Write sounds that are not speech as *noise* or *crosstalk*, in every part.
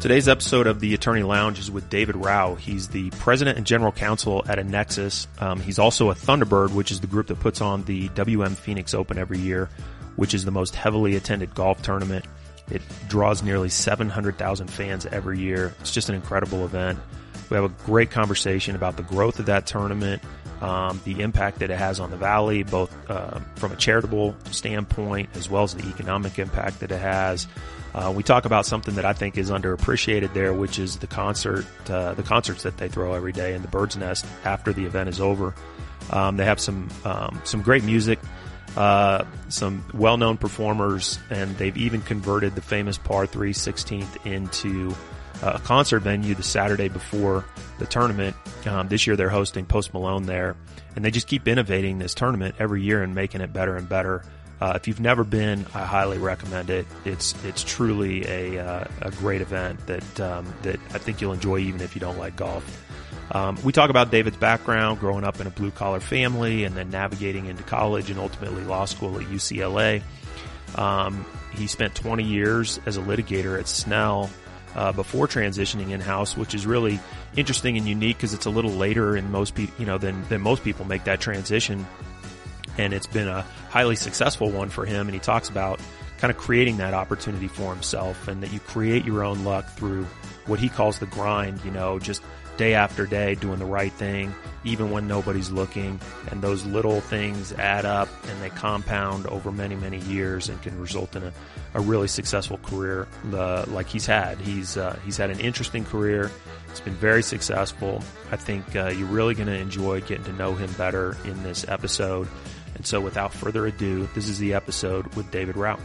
Today's episode of the Attorney Lounge is with David Rauch. He's the president and general counsel at Annexus. Um, he's also a Thunderbird, which is the group that puts on the WM Phoenix Open every year, which is the most heavily attended golf tournament. It draws nearly 700,000 fans every year. It's just an incredible event. We have a great conversation about the growth of that tournament, um, the impact that it has on the valley, both uh, from a charitable standpoint as well as the economic impact that it has. Uh, we talk about something that I think is underappreciated there, which is the concert, uh, the concerts that they throw every day in the Bird's Nest after the event is over. Um, they have some um, some great music, uh, some well-known performers, and they've even converted the famous Par 3 16th into a concert venue the Saturday before the tournament. Um, this year they're hosting Post Malone there, and they just keep innovating this tournament every year and making it better and better. Uh, if you've never been, I highly recommend it. It's it's truly a uh, a great event that um, that I think you'll enjoy even if you don't like golf. Um, we talk about David's background, growing up in a blue collar family, and then navigating into college and ultimately law school at UCLA. Um, he spent 20 years as a litigator at Snell uh, before transitioning in house, which is really interesting and unique because it's a little later in most people, you know, than than most people make that transition and it's been a highly successful one for him. And he talks about kind of creating that opportunity for himself and that you create your own luck through what he calls the grind, you know, just day after day doing the right thing, even when nobody's looking. And those little things add up and they compound over many, many years and can result in a, a really successful career uh, like he's had. He's, uh, he's had an interesting career. It's been very successful. I think uh, you're really going to enjoy getting to know him better in this episode. And so without further ado, this is the episode with David Rauch.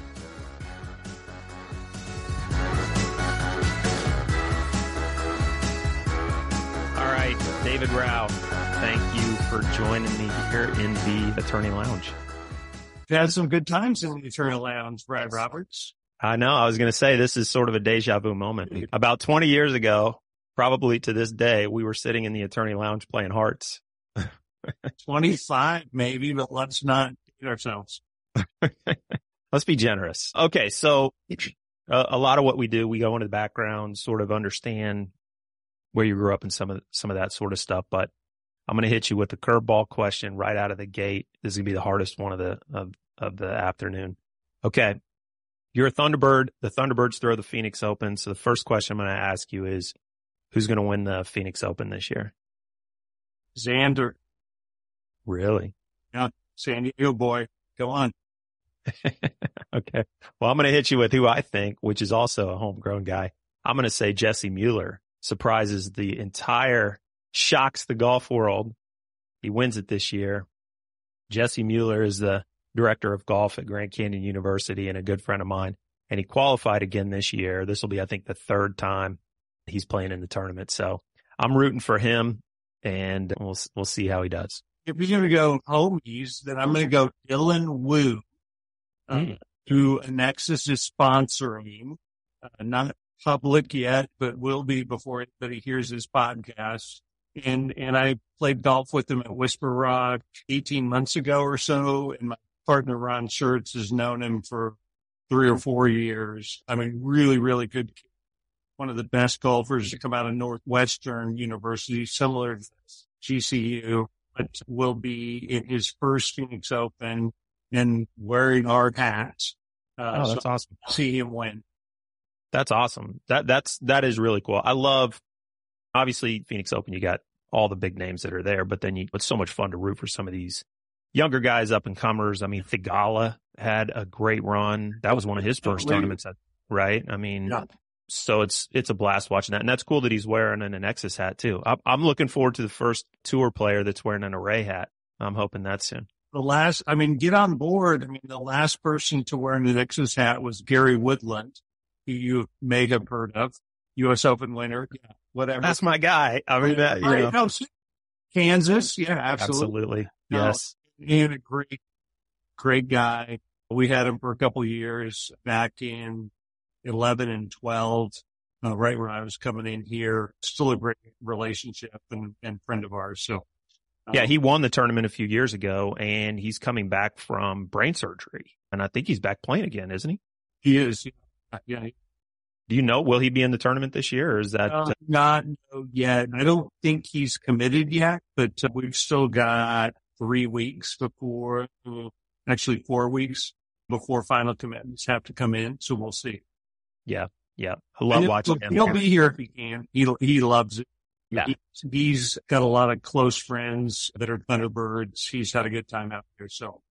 David Rauch, thank you for joining me here in the Attorney Lounge. We've had some good times in the Attorney Lounge, Brad Roberts. I know. I was going to say this is sort of a deja vu moment. About 20 years ago, probably to this day, we were sitting in the Attorney Lounge playing hearts *laughs* 25 maybe, but let's not beat ourselves. *laughs* let's be generous. Okay. So a, a, lot of what we do, we go into the background, sort of understand where you grew up and some of, some of that sort of stuff. But I'm going to hit you with the curveball question right out of the gate. This is going to be the hardest one of the, of, of the afternoon. Okay. You're a Thunderbird. The Thunderbirds throw the Phoenix Open. So the first question I'm going to ask you is who's going to win the Phoenix Open this year? Xander. Really? Yeah. San Diego boy. Go on. *laughs* okay. Well, I'm going to hit you with who I think, which is also a homegrown guy. I'm going to say Jesse Mueller surprises the entire, shocks the golf world. He wins it this year. Jesse Mueller is the director of golf at Grand Canyon University and a good friend of mine. And he qualified again this year. This will be, I think, the third time he's playing in the tournament. So I'm rooting for him and we'll, we'll see how he does if you're going to go homies, then I'm going to go Dylan Wu, uh, mm. who Annexus is sponsoring, uh, not public yet, but will be before anybody hears this podcast. And, and I played golf with him at Whisper Rock 18 months ago or so. And my partner, Ron Schertz, has known him for three or four years. I mean, really, really good. One of the best golfers to come out of Northwestern University, similar to GCU but will be in his first Phoenix Open and wearing our hats. Uh, oh, that's so awesome. See him win. That's awesome. That, that's, that is really cool. I love, obviously Phoenix Open, you got all the big names that are there, but then you, it's so much fun to root for some of these younger guys up and comers. I mean, Theegala had a great run. That was one of his first tournaments, right? I mean, yeah so it's it's a blast watching that, and that's cool that he's wearing an Annexus hat too. I'm, I'm looking forward to the first tour player that's wearing an array hat. I'm hoping that's soon. The last, I mean, get on board. I mean, the last person to wear an Annexus hat was Gary Woodland, who you may have heard of, U.S. Open winner, yeah, whatever. That's my guy. I mean, that, you know. Kansas, yeah, absolutely, absolutely, yes. No, and a great, great guy. We had him for a couple years back in 11 and 12, uh, right when I was coming in here. Still a great relationship and, and friend of ours. So Yeah, he won the tournament a few years ago and he's coming back from brain surgery. And I think he's back playing again, isn't he? He is. Yeah. Do you know, will he be in the tournament this year or is that? Uh, not yet. I don't think he's committed yet, but uh, we've still got three weeks before, uh, actually four weeks before final commitments have to come in. So we'll see. Yeah. Yeah. I love watching him. He'll be here if he can. He, he loves it. Yeah. He, he's got a lot of close friends that are Thunderbirds. He's had a good time out there. So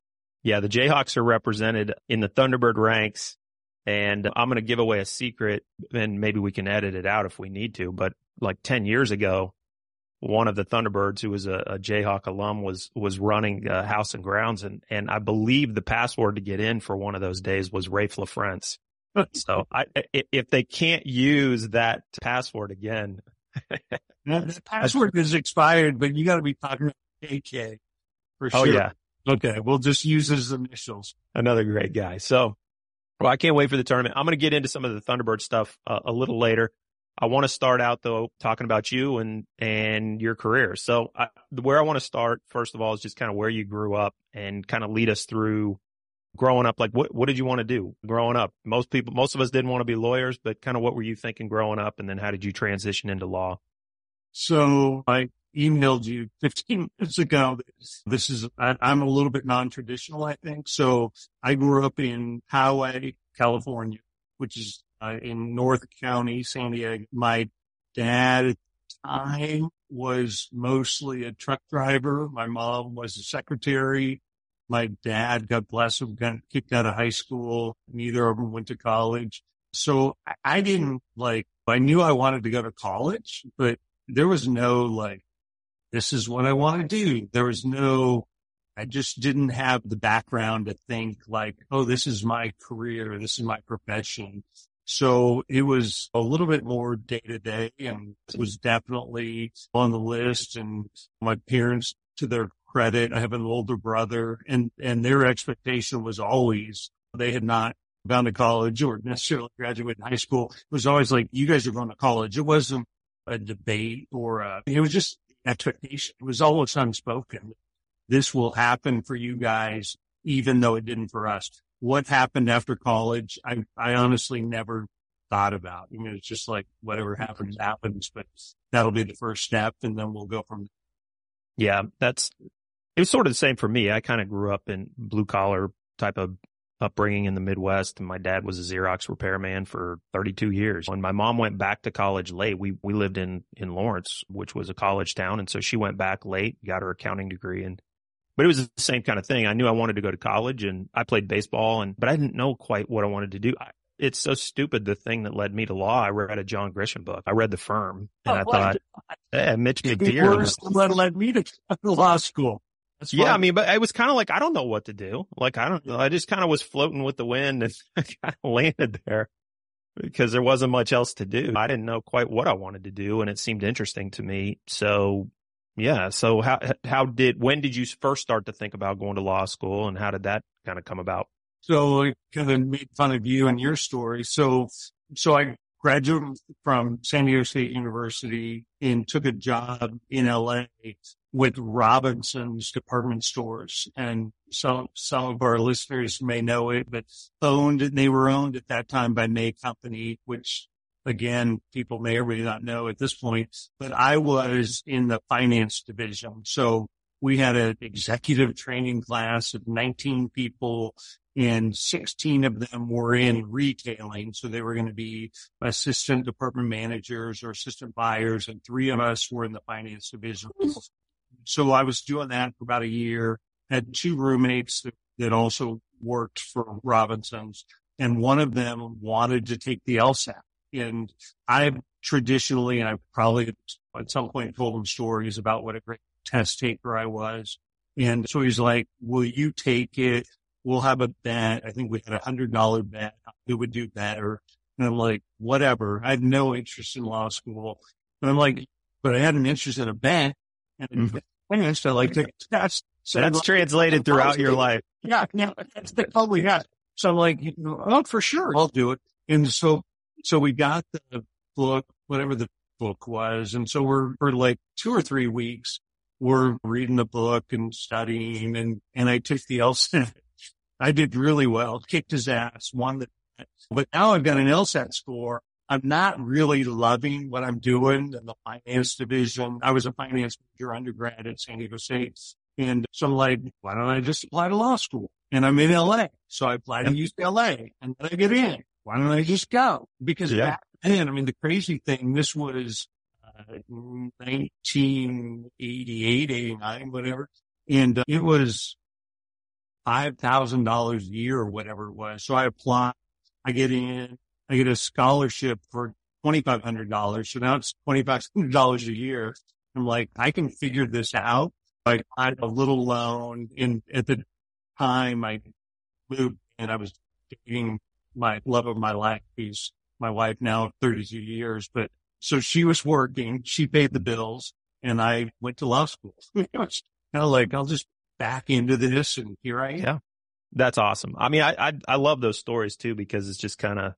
yeah, the Jayhawks are represented in the Thunderbird ranks and I'm going to give away a secret and maybe we can edit it out if we need to. But like 10 years ago, one of the Thunderbirds who was a, a Jayhawk alum was, was running uh, house and grounds. And, and I believe the password to get in for one of those days was Raef LaFrentz. *laughs* so I, if they can't use that password again, *laughs* the password is expired, but you got to be talking about AK for oh, sure. Oh yeah. Okay. We'll just use his initials. Another great guy. So well, I can't wait for the tournament. I'm going to get into some of the Thunderbird stuff uh, a little later. I want to start out though talking about you and and your career. So I, where I want to start first of all is just kind of where you grew up and kind of lead us through growing up. Like what what did you want to do growing up? Most people, most of us didn't want to be lawyers, but kind of what were you thinking growing up, and then how did you transition into law? So I emailed you 15 *laughs* minutes ago. This is, I, am a little bit non-traditional, I think. So I grew up in Poway, California, which is uh, in North County, San Diego. My dad at the time was mostly a truck driver. My mom was a secretary. My dad, God bless him, got kicked out of high school. Neither of them went to college. So I didn't like, I knew I wanted to go to college, but there was no like, this is what I want to do. There was no, I just didn't have the background to think like, oh, this is my career. This is my profession. So it was a little bit more day to day and was definitely on the list. And my parents, to their credit, I have an older brother and, and their expectation was always they had not gone to college or necessarily graduated high school. It was always like, you guys are going to college. It wasn't a debate or a, it was just expectation. It was almost unspoken. This will happen for you guys, even though it didn't for us. What happened after college? I, I honestly never thought about. I mean, it's just like whatever happens, happens, but that'll be the first step and then we'll go from. Yeah, that's, it was sort of the same for me. I kind of grew up in blue collar type of upbringing in the Midwest. And my dad was a Xerox repairman for 32 years. When my mom went back to college late, we, we lived in, in Lawrence, which was a college town. And so she went back late, got her accounting degree and, but it was the same kind of thing. I knew I wanted to go to college and I played baseball and, but I didn't know quite what I wanted to do. I, it's so stupid. The thing that led me to law, I read a John Grisham book. I read The Firm and oh, I thought, yeah, Mitch McDeere. What led me to *laughs* law school. Yeah, I mean, but I was kind of like, I don't know what to do. Like, I don't. I just kind of was floating with the wind and *laughs* kind of landed there because there wasn't much else to do. I didn't know quite what I wanted to do and it seemed interesting to me. So yeah. So how, how did, when did you first start to think about going to law school and how did that kind of come about? So I kind of made fun of you and your story. So, so I graduated from San Diego State University and took a job in LA with Robinson's department stores. And some, some of our listeners may know it, but owned, they were owned at that time by May Company, which again, people may or may not know at this point, but I was in the finance division. So we had an executive training class of 19 people and 16 of them were in retailing. So they were going to be assistant department managers or assistant buyers. And three of us were in the finance division. So I was doing that for about a year, had two roommates that, that also worked for Robinsons and one of them wanted to take the LSAT. And I traditionally, and I probably at some point told him stories about what a great test taker I was. And so he's like, will you take it? We'll have a bet. I think we had a hundred dollar bet. Who would do better? And I'm like, whatever. I had no interest in law school. And I'm like, but I had an interest in a bet. And mm-hmm. I like test. So that's like, translated throughout your life. Yeah. Yeah. That's the probably had. So I'm like, oh, for sure. I'll do it. And so, so we got the book, whatever the book was. And so we're for like two or three weeks we're reading the book and studying and, and I took the LSAT. I did really well, kicked his ass, won the, but now I've got an LSAT score. I'm not really loving what I'm doing in the finance division. I was a finance major undergrad at San Diego State. And so I'm like, why don't I just apply to law school? And I'm in LA. So I applied to UCLA and then I get in. Why don't I just go? Because Yeah. back then, I mean, the crazy thing, this was uh, 1988, 89, whatever. And uh, it was $5,000 a year or whatever it was. So I apply, I get in, I get a scholarship for $2,500. So now it's $2,500 a year. I'm like, I can figure this out. Like I had a little loan in at the time I moved and I was dating my love of my life. He's my wife now 32 years, but so she was working, she paid the bills and I went to law school. *laughs* it was kind of like, I'll just back into this and here I am. Yeah. That's awesome. I mean, I, I, I love those stories too, because it's just kind of,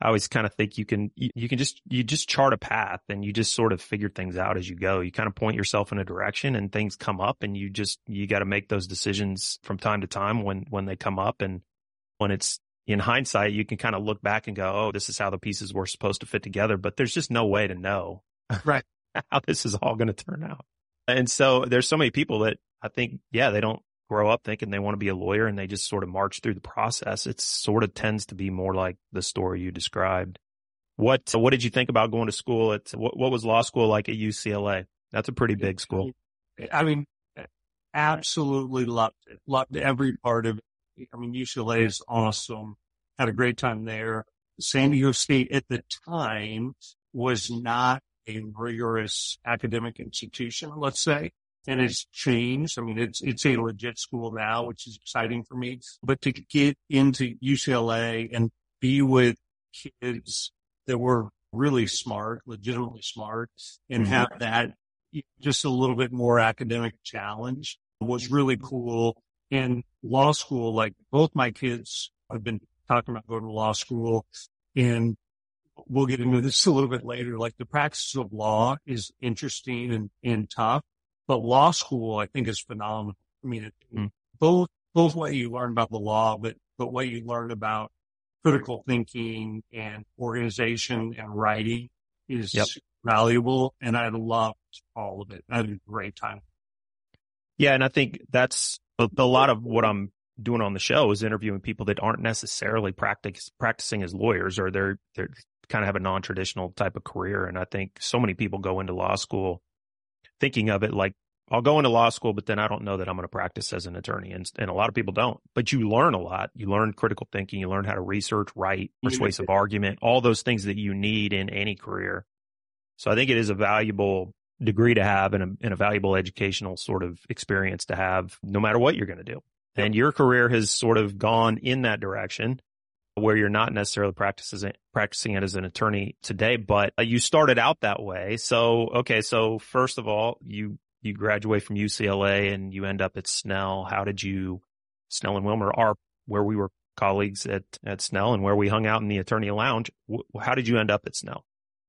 I always kind of think you can, you, you can just, you just chart a path and you just sort of figure things out as you go. You kind of point yourself in a direction and things come up and you just, you got to make those decisions from time to time when, when they come up. And when it's in hindsight, you can kind of look back and go, Oh, this is how the pieces were supposed to fit together, but there's just no way to know *laughs* Right. how this is all going to turn out. And so there's so many people that I think, yeah, they don't grow up thinking they want to be a lawyer and they just sort of march through the process. It sort of tends to be more like the story you described. What, what did you think about going to school at, what, what was law school like at UCLA? That's a pretty big school. I mean, absolutely loved it. Loved every part of it. I mean, UCLA is awesome. Had a great time there. San Diego State at the time was not a rigorous academic institution, let's say. And it's changed. I mean, it's, it's a legit school now, which is exciting for me. But to get into UCLA and be with kids that were really smart, legitimately smart and Mhm. have that just a little bit more academic challenge was really cool. And law school, like both my kids have been talking about going to law school and we'll get into this *laughs* a little bit later. Like the practice of law is interesting and, and tough, but law school I think is phenomenal. I mean, it, Mm. both, both what you learn about the law, but, but what you learn about critical thinking and organization and writing is Yep. valuable. And I loved all of it. I had a great time. Yeah. And I think that's a, a lot of what I'm doing on the show is interviewing people that aren't necessarily practice, practicing as lawyers or they're, they're kind of have a non-traditional type of career. And I think so many people go into law school thinking of it like, I'll go into law school, but then I don't know that I'm going to practice as an attorney. And, and a lot of people don't, but you learn a lot. You learn critical thinking. You learn how to research, write, persuasive argument, all those things that you need in any career. So I think it is a valuable degree to have and a, and a valuable educational sort of experience to have no matter what you're going to do. And your career has sort of gone in that direction where you're not necessarily practicing practicing it as an attorney today, but uh, you started out that way. So, okay. So first of all, you, you graduate from UCLA and you end up at Snell. How did you, Snell and Wilmer are where we were colleagues at, at Snell and where we hung out in the attorney lounge. How did you end up at Snell?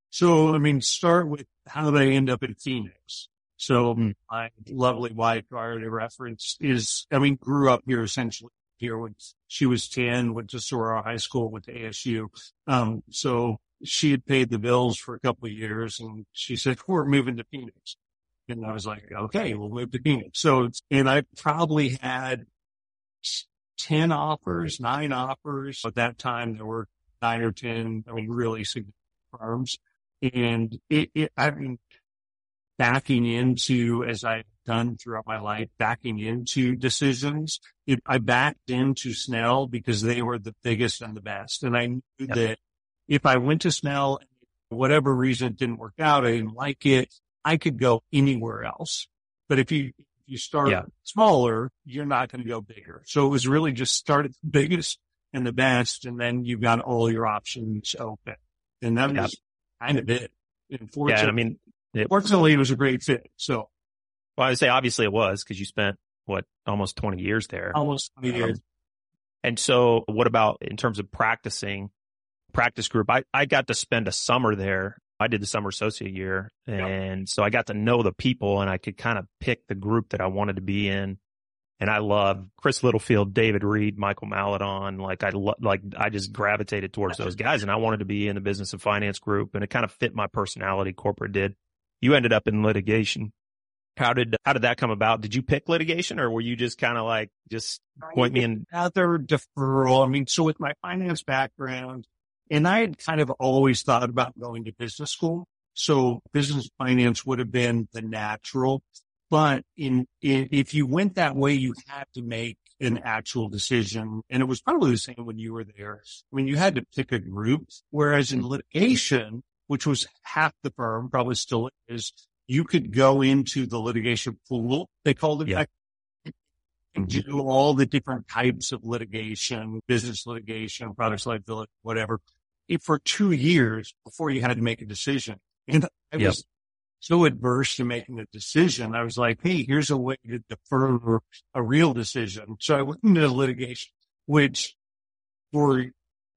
So, I mean, start with how I end up in Phoenix? So Mm. my lovely wife, I already referenced, is, I mean, grew up here essentially here when she was 10, went to Saguaro High School, went to ASU. Um, so she had paid the bills for a couple of years and she said, we're moving to Phoenix. And I was like, okay, we'll move to Phoenix. So, and I probably had 10 offers, nine offers. At that time, there were nine or 10, I mean, really significant firms. And it, it, I mean, backing into, as I've done throughout my life, backing into decisions, it, I backed into Snell because they were the biggest and the best. And I knew Yep. that if I went to Snell, for whatever reason it didn't work out, I didn't like it, I could go anywhere else. But if you, if you start Yeah. smaller, you're not going to go bigger. So it was really just start at the biggest and the best, and then you've got all your options open. And that Yeah. was kind of it. And Yeah. I mean, it, fortunately, it was a great fit. So well, I would say obviously it was because you spent what almost 20 years there. almost 20 years. Um, and so what about in terms of practicing practice group? I, I got to spend a summer there I did the summer associate year. And yep. so I got to know the people and I could kind of pick the group that I wanted to be in. And I love Chris Littlefield, David Reed, Michael Maladon. Like I lo- like I just gravitated towards those guys and I wanted to be in the business and finance group and it kind of fit my personality. Corporate did. You ended up in litigation. How did how did that come about? Did you pick litigation, or were you just kind of like just point me in? Other deferral. I mean, so with my finance background, and I had kind of always thought about going to business school. So business finance would have been the natural. But in, in, if you went that way, you had to make an actual decision. And it was probably the same when you were there. I mean, you had to pick a group. Whereas in litigation, which was half the firm, probably still is, you could go into the litigation pool. They called it yeah. and mm-hmm. do all the different types of litigation, business litigation, products liability, whatever, for two years before you had to make a decision. And I yep. was so adverse to making a decision. I was like, Hey, here's a way to defer a real decision. So I went into litigation, which for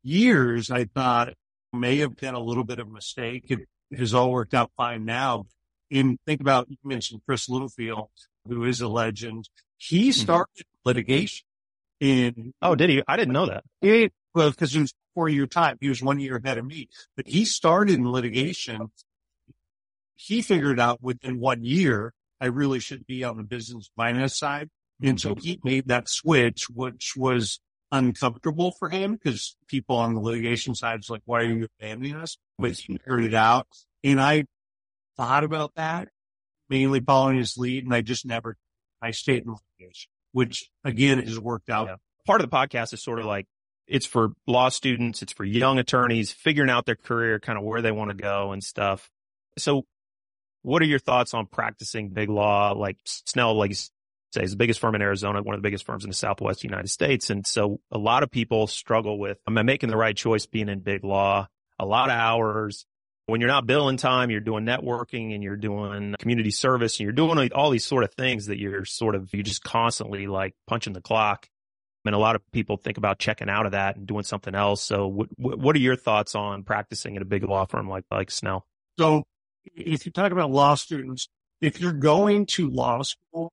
years I thought may have been a little bit of a mistake. It has all worked out fine now in think about you mentioned Chris Littlefield, who is a legend. He mm-hmm. started mm-hmm. litigation in Oh, did he? I didn't know that. It well, because it was four year time. He was one year ahead of me. But he started in litigation. He figured out within one year I really should be on the business finance side. And so he made that switch, which was uncomfortable for him because people on the litigation side is like, why are you abandoning us? But he figured it out. And I thought about that, mainly following his lead, and I just never, I stayed in litigation, which again has worked out. Yeah. Part of the podcast is sort of like it's for law students, it's for young attorneys figuring out their career, kind of where they want to go and stuff. So, what are your thoughts on practicing big law? Like Snell, like you say, is the biggest firm in Arizona, one of the biggest firms in the Southwest United States, and so a lot of people struggle with, am I making the right choice being in big law? A lot of hours, when you're not billing time, you're doing networking and you're doing community service and you're doing all these sort of things that you're sort of, you just constantly like punching the clock. And a lot of people think about checking out of that and doing something else. So what, what are your thoughts on practicing at a big law firm like, like Snell? So if you talk about law students, if you're going to law school,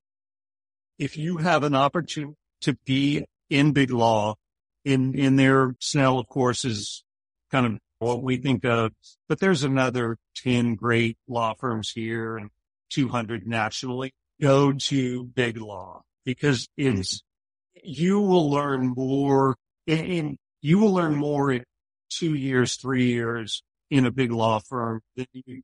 if you have an opportunity to be in big law in, in their Snell, of course, is kind of what we think of, but there's another 10 great law firms here and 200 nationally. Go to big law because it's, you will learn more in, you will learn more in two years, three years in a big law firm than you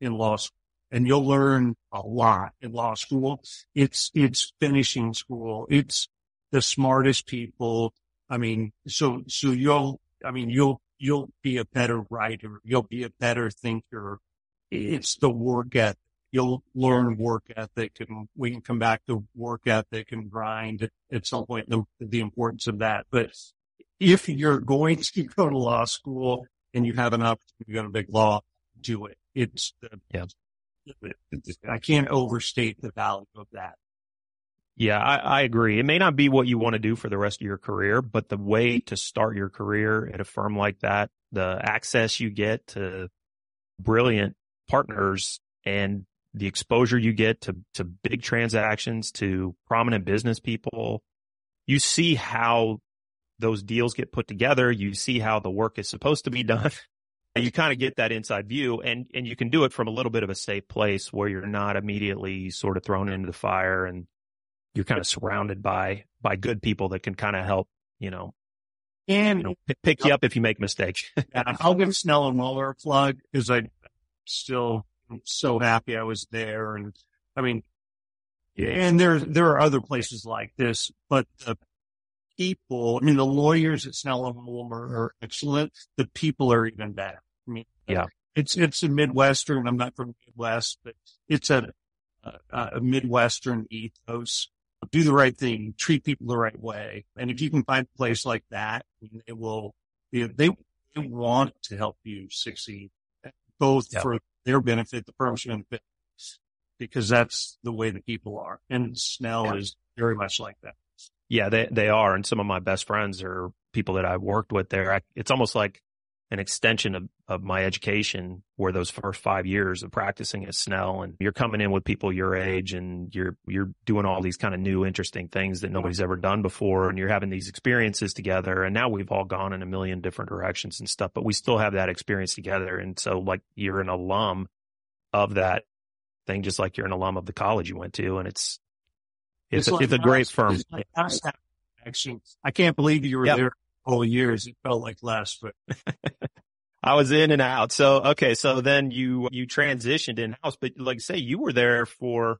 in law school. And you'll learn a lot in law school. It's, it's finishing school. It's the smartest people. I mean, so, so you'll, I mean, you'll you'll be a better writer. You'll be a better thinker. It's the work ethic. You'll learn work ethic and we can come back to work ethic and grind at some point, the, the importance of that. But if you're going to *laughs* go to law school and you have an opportunity to go to big law, do it. It's the, yeah. I can't overstate the value of that. Yeah, I, I, agree. It may not be what you want to do for the rest of your career, but the way to start your career at a firm like that, the access you get to brilliant partners and the exposure you get to, to big transactions, to prominent business people, you see how those deals get put together. You see how the work is supposed to be done. *laughs* you kind of get that inside view and, and you can do it from a little bit of a safe place where you're not immediately sort of thrown into the fire and you're kind of surrounded by by good people that can kind of help, you know, and you know, pick, you up if you make mistakes. *laughs* yeah, I'll give Snell and Wilmer a plug because I still still so happy I was there, and I mean, and there there are other places like this, but the people, I mean, the lawyers at Snell and Wilmer are excellent. The people are even better. I mean, yeah, it's it's a Midwestern. I'm not from Midwest, but it's a a, a Midwestern ethos do the right thing, treat people the right way. And if you can find a place like that, it will, they, they want to help you succeed, both yep. for their benefit, the firm's benefit, because that's the way the people are. And Snell yep. is very much like that. Yeah, they, they are. And some of my best friends are people that I've worked with there. I, it's almost like an extension of of my education were those first five years of practicing at Snell and you're coming in with people your age and you're, you're doing all these kind of new, interesting things that nobody's ever done before. And you're having these experiences together. And now we've all gone in a million different directions and stuff, but we still have that experience together. And so like you're an alum of that thing, just like you're an alum of the college you went to. And it's, it's, it's, a, like it's a great firm. Like Actually, I can't believe you were yep. there whole years. It felt like less, but *laughs* I was in and out. So, okay. So then you, you transitioned in house, but like say you were there for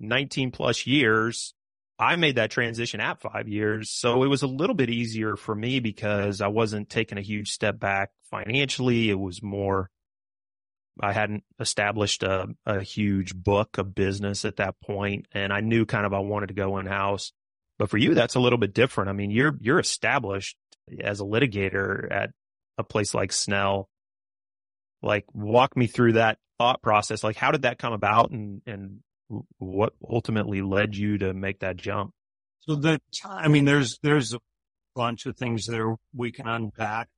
19 plus years. I made that transition at five years. So it was a little bit easier for me because I wasn't taking a huge step back financially. It was more, I hadn't established a, a huge book of business at that point, and I knew kind of I wanted to go in house. But for you, that's a little bit different. I mean, you're you're established as a litigator at a place like Snell. Like, walk me through that thought process. Like, how did that come about, and and what ultimately led you to make that jump? So the I mean, there's there's a bunch of things there we can unpack.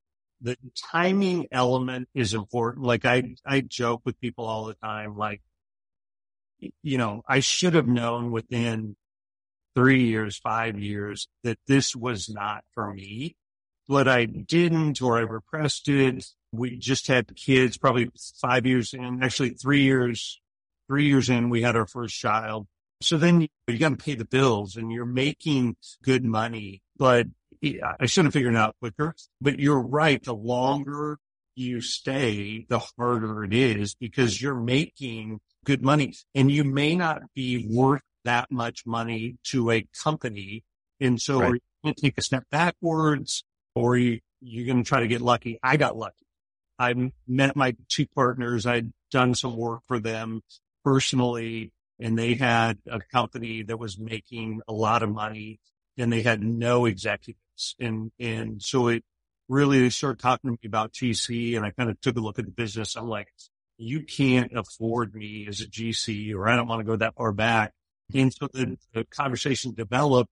The timing element is important. Like I I joke with people all the time, like you know, I should have known within three years, five years that this was not for me. But I didn't or I repressed it. We just had kids probably five years in, actually three years, three years in, we had our first child. So then you, you got to pay the bills and you're making good money, but I should have figured it out quicker, but you're right. The longer you stay, the harder it is because you're making good money and you may not be worth that much money to a company. And so right. you take a step backwards or you, you're going to try to get lucky. I got lucky. I met my two partners. I'd done some work for them personally and they had a company that was making a lot of money and they had no executives. And, and so it really, they started talking to me about GC and I kind of took a look at the business. I'm like, you can't afford me as a GC or I don't want to go that far back. And so the, the conversation developed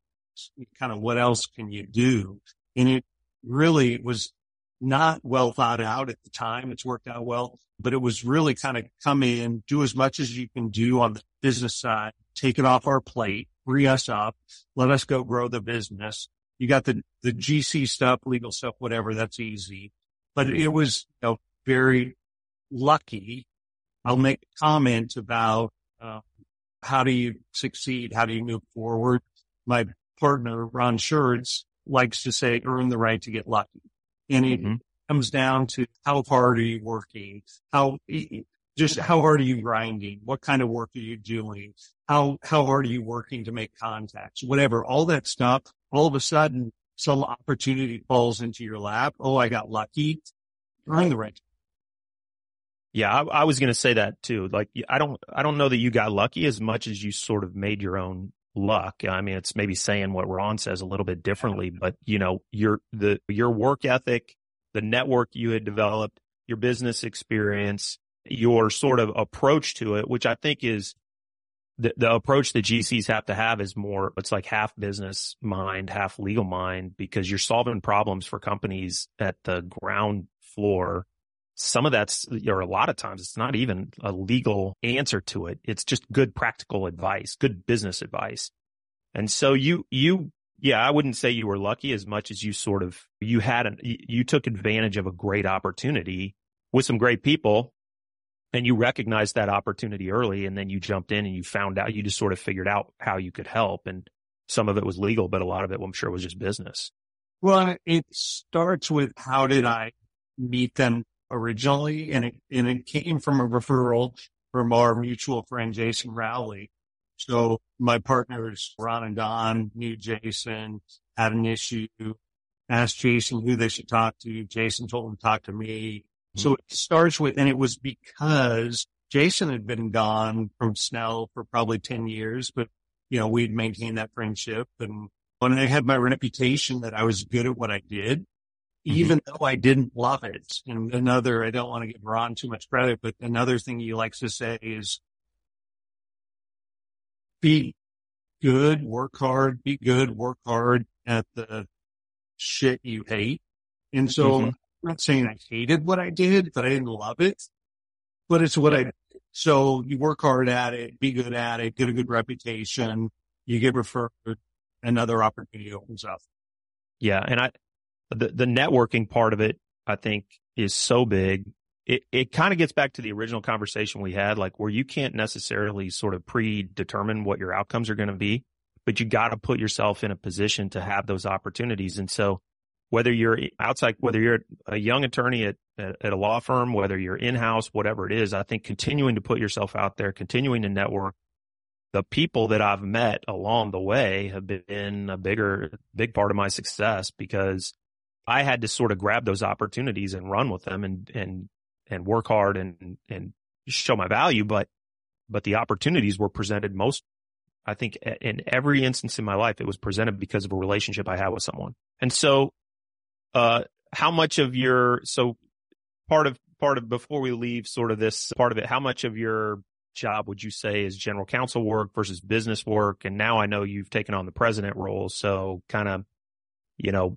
kind of what else can you do? And it really was not well thought out at the time. It's worked out well, but it was really kind of come in, do as much as you can do on the business side, take it off our plate, free us up, let us go grow the business. You got the, the GC stuff, legal stuff, whatever. That's easy, but it was you know, very lucky. I'll make a comment about, uh, how do you succeed? How do you move forward? My partner, Ron Schertz, likes to say, earn the right to get lucky. And it mm-hmm. comes down to how hard are you working? How, just how hard are you grinding? What kind of work are you doing? How, how hard are you working to make contacts? Whatever, all that stuff. All of a sudden, some opportunity falls into your lap. Oh, I got lucky. Earn the right. Yeah, I, I was going to say that too. Like, I don't, I don't know that you got lucky as much as you sort of made your own luck. I mean, it's maybe saying what Ron says a little bit differently, but you know, your, the, your work ethic, the network you had developed, your business experience, your sort of approach to it, which I think is the, the approach that GCs have to have is more, it's like half business mind, half legal mind, because you're solving problems for companies at the ground floor some of that's, or a lot of times it's not even a legal answer to it. It's just good practical advice, good business advice. And so you, you, yeah, I wouldn't say you were lucky as much as you sort of, you had an, you took advantage of a great opportunity with some great people and you recognized that opportunity early and then you jumped in and you found out, you just sort of figured out how you could help. And some of it was legal, but a lot of it, I'm sure was just business. Well, it starts with how did I meet them originally, and it, and it came from a referral from our mutual friend, Jason Rowley. So my partners, Ron and Don, knew Jason, had an issue, asked Jason who they should talk to. Jason told them to talk to me. Mm-hmm. So it starts with, and it was because Jason had been gone from Snell for probably 10 years, but you know, we'd maintained that friendship and when I had my reputation that I was good at what I did, Mm-hmm. even though I didn't love it. And another, I don't want to give Ron too much credit, but another thing he likes to say is be good, work hard, be good, work hard at the shit you hate. And so mm-hmm. not saying I hated what I did, but I didn't love it. But it's what I did. So you work hard at it, be good at it, get a good reputation, you get referred, another opportunity opens up. Yeah. And I, the, the networking part of it, I think is so big. It, it kind of gets back to the original conversation we had, like where you can't necessarily sort of predetermine what your outcomes are going to be, but you got to put yourself in a position to have those opportunities. And so whether you're outside, whether you're a young attorney at, at, at a law firm, whether you're in house, whatever it is, I think continuing to put yourself out there, continuing to network, the people that I've met along the way have been a bigger, big part of my success because I had to sort of grab those opportunities and run with them and, and, and work hard and, and show my value. But, but the opportunities were presented most, I think in every instance in my life, it was presented because of a relationship I had with someone. And so, uh, how much of your, so part of, part of before we leave sort of this part of it, how much of your job would you say is general counsel work versus business work? And now I know you've taken on the president role. So kind of, you know,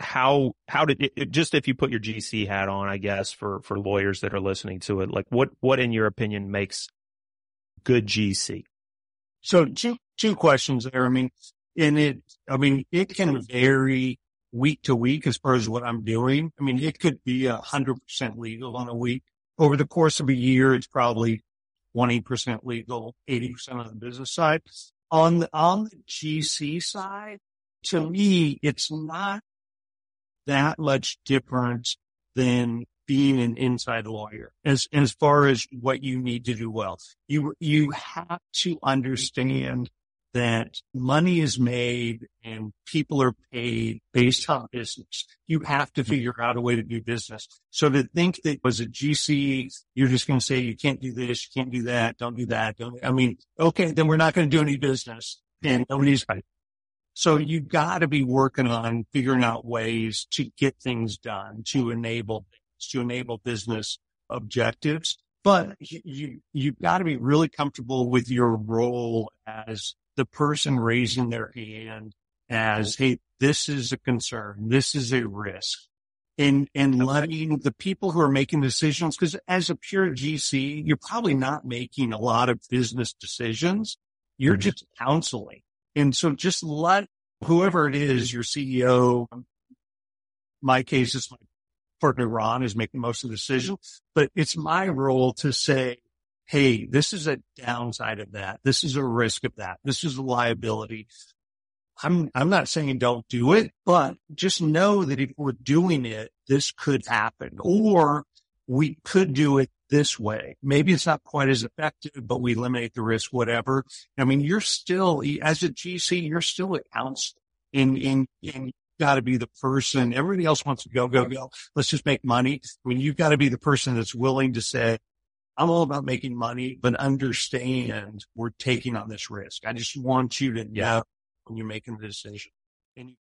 how, how did it, just if you put your GC hat on, I guess for, for lawyers that are listening to it, like what, what in your opinion makes good GC? So two, two questions there. I mean, in it, I mean, it can vary week to week as far as what I'm doing. I mean, it could be a hundred percent legal on a week. Over the course of a year, it's probably 20% legal, 80% on the business side. On the, on the GC side, to me, it's not that much different than being an inside lawyer as, as far as what you need to do well. You, you have to understand that money is made and people are paid based on business. You have to figure out a way to do business. So to think that was a GC, you're just going to say you can't do this, you can't do that, don't do that. Don't, I mean, okay, then we're not going to do any business and nobody's. So you've got to be working on figuring out ways to get things done, to enable to enable business objectives. But you, you, you've got to be really comfortable with your role as the person raising their hand as, Hey, this is a concern. This is a risk and, and letting the people who are making decisions, because as a pure GC, you're probably not making a lot of business decisions. You're mm-hmm. just counseling. And so just let whoever it is, your CEO, my case is my partner Ron is making most of the decisions, but it's my role to say, Hey, this is a downside of that. This is a risk of that. This is a liability. I'm, I'm not saying don't do it, but just know that if we're doing it, this could happen or we could do it this way. Maybe it's not quite as effective, but we eliminate the risk, whatever. I mean, you're still, as a GC, you're still a counselor and, and, and got to be the person. Everybody else wants to go, go, go. Let's just make money. I mean, you've got to be the person that's willing to say, I'm all about making money, but understand we're taking on this risk. I just want you to know when you're making the decision. You-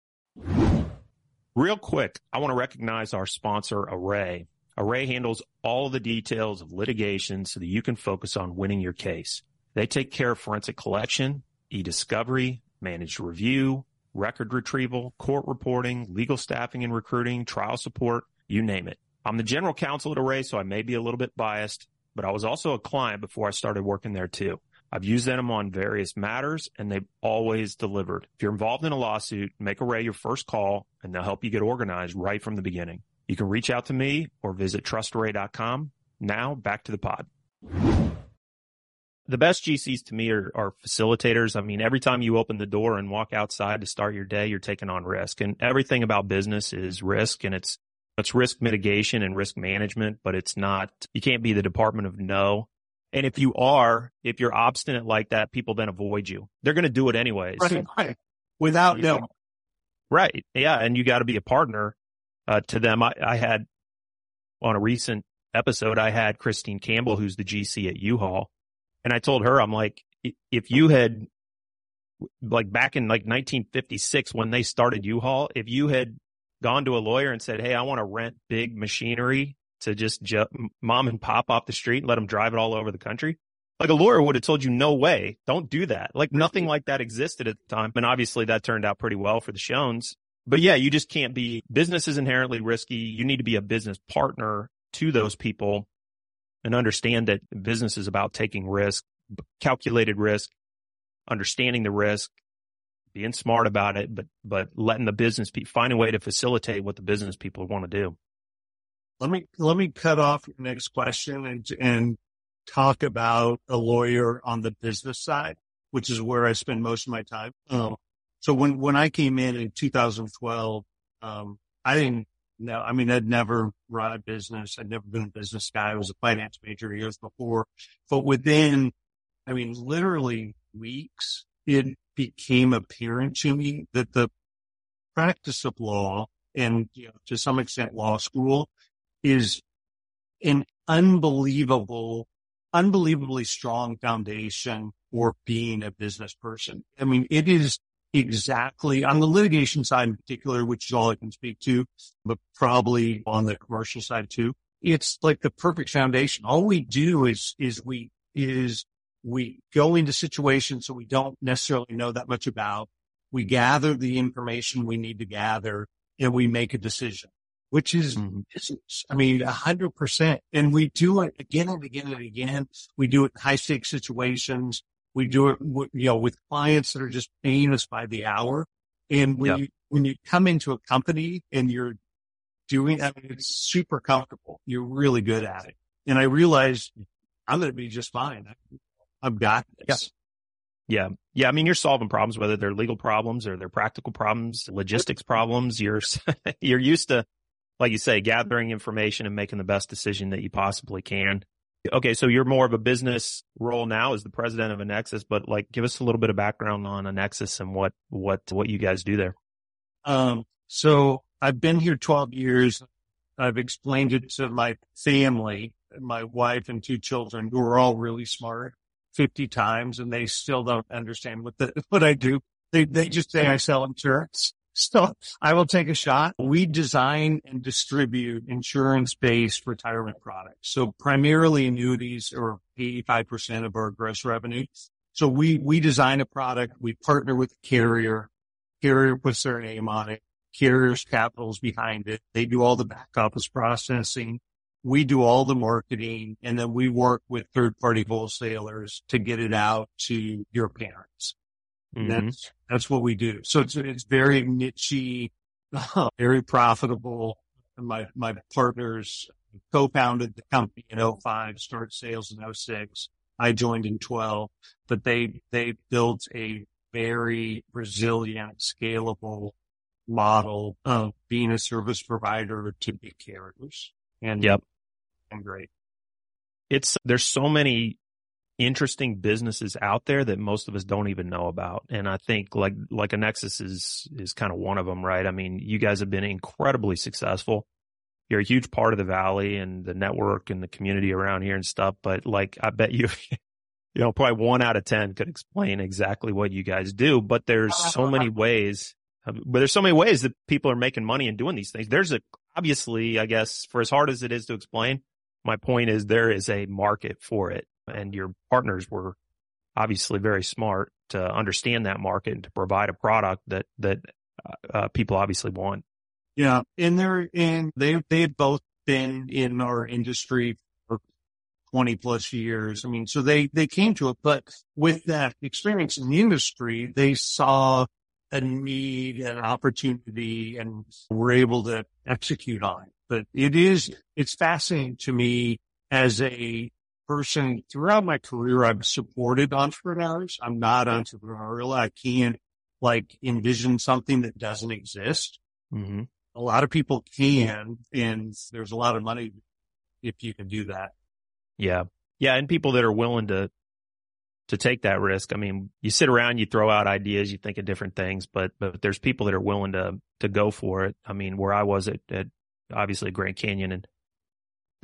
Real quick, I want to recognize our sponsor, Array. Array handles all the details of litigation so that you can focus on winning your case. They take care of forensic collection, e-discovery, managed review, record retrieval, court reporting, legal staffing and recruiting, trial support, you name it. I'm the general counsel at Array, so I may be a little bit biased, but I was also a client before I started working there too. I've used them on various matters and they've always delivered. If you're involved in a lawsuit, make Array your first call and they'll help you get organized right from the beginning. You can reach out to me or visit trustarray.com. Now back to the pod. The best GCs to me are, are facilitators. I mean, every time you open the door and walk outside to start your day, you're taking on risk and everything about business is risk and it's it's risk mitigation and risk management, but it's not, you can't be the department of no. And if you are, if you're obstinate like that, people then avoid you. They're going to do it anyways. Right, right. Without no. Right. Yeah. And you got to be a partner uh, to them. I, I had on a recent episode, I had Christine Campbell, who's the GC at U-Haul. And I told her, I'm like, if you had like back in like 1956 when they started U-Haul, if you had gone to a lawyer and said, Hey, I want to rent big machinery to just ju- mom and pop off the street and let them drive it all over the country. Like a lawyer would have told you, no way, don't do that. Like nothing like that existed at the time. And obviously that turned out pretty well for the Shoens. But yeah, you just can't be, business is inherently risky. You need to be a business partner to those people and understand that business is about taking risk, calculated risk, understanding the risk, being smart about it, but, but letting the business be, find a way to facilitate what the business people want to do. Let me, let me cut off your next question and, and talk about a lawyer on the business side, which is where I spend most of my time. Um, so when, when I came in in 2012, um, I didn't know, I mean, I'd never run a business. I'd never been a business guy. I was a finance major years before, but within, I mean, literally weeks, it became apparent to me that the practice of law and you know, to some extent law school is an unbelievable, unbelievably strong foundation for being a business person. I mean, it is exactly on the litigation side in particular, which is all I can speak to, but probably on the commercial side too. It's like the perfect foundation. All we do is, is we, is we go into situations that we don't necessarily know that much about. We gather the information we need to gather and we make a decision, which is, mm-hmm. I mean, a hundred percent. And we do it again and again and again. We do it in high stakes situations. We do it, with, you know, with clients that are just paying us by the hour. And when you, when you come into a company and you're doing, I mean, it's super comfortable. You're really good at it. And I realized I'm going to be just fine. I've got this. Yeah. Yeah. I mean, you're solving problems, whether they're legal problems or they're practical problems, logistics problems. You're, *laughs* you're used to, like you say, gathering information and making the best decision that you possibly can. Okay. So you're more of a business role now as the president of Annexus, but like give us a little bit of background on Annexus and what, what, what you guys do there. Um, so I've been here 12 years. I've explained it to my family, my wife and two children who are all really smart. 50 times and they still don't understand what the, *laughs* what I do. They, they just say I sell insurance. So I will take a shot. We design and distribute insurance based retirement products. So primarily annuities are 85% of our gross revenue. So we, we design a product. We partner with the carrier. Carrier puts their name on it. Carrier's capital's behind it. They do all the back office processing we do all the marketing and then we work with third party wholesalers to get it out to your parents. Mm-hmm. That's, that's what we do. So it's, it's very nichey, *laughs* very profitable. My, my partners co-founded the company in 05, started sales in 06. I joined in 12, but they, they built a very resilient, scalable model of being a service provider to big carriers. And yep and great. It's, there's so many interesting businesses out there that most of us don't even know about. And I think like, like Annexus is, is kind of one of them, right? I mean, you guys have been incredibly successful. You're a huge part of the Valley and the network and the community around here and stuff. But like, I bet you, *laughs* you know, probably one out of 10 could explain exactly what you guys do, but there's so *laughs* many ways, but there's so many ways that people are making money and doing these things. There's a, obviously, I guess, for as hard as it is to explain, my point is there is a market for it and your partners were obviously very smart to understand that market and to provide a product that, that uh, uh people obviously want. Yeah. And they're, and they, they've both been in our industry for 20 plus years. I mean, so they, they came to it, but with that experience in the industry, they saw a need, an opportunity, and were able to execute on it but it is, it's fascinating to me as a person throughout my career. I've supported entrepreneurs. I'm not entrepreneurial. I can't like envision something that doesn't exist. Mm-hmm. A lot of people can, and there's a lot of money if you can do that. Yeah. Yeah. And people that are willing to, to take that risk. I mean, you sit around, you throw out ideas, you think of different things, but, but there's people that are willing to, to go for it. I mean, where I was at, at obviously Grand Canyon and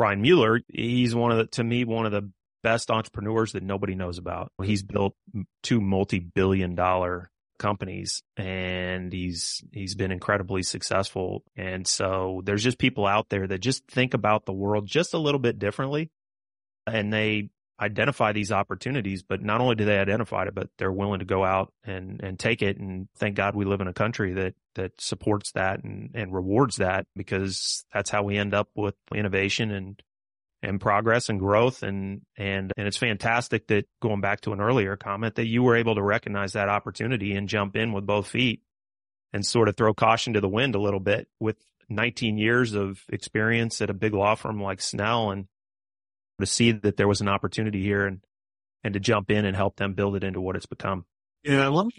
Brian Mueller, he's one of the, to me, one of the best entrepreneurs that nobody knows about. He's built two multi-billion dollar companies and he's, he's been incredibly successful. And so there's just people out there that just think about the world just a little bit differently and they identify these opportunities, but not only do they identify it, but they're willing to go out and, and take it. And thank God we live in a country that, that supports that and, and rewards that because that's how we end up with innovation and, and progress and growth. And, and, and it's fantastic that going back to an earlier comment that you were able to recognize that opportunity and jump in with both feet and sort of throw caution to the wind a little bit with 19 years of experience at a big law firm like Snell and to see that there was an opportunity here and, and to jump in and help them build it into what it's become. Yeah. Let me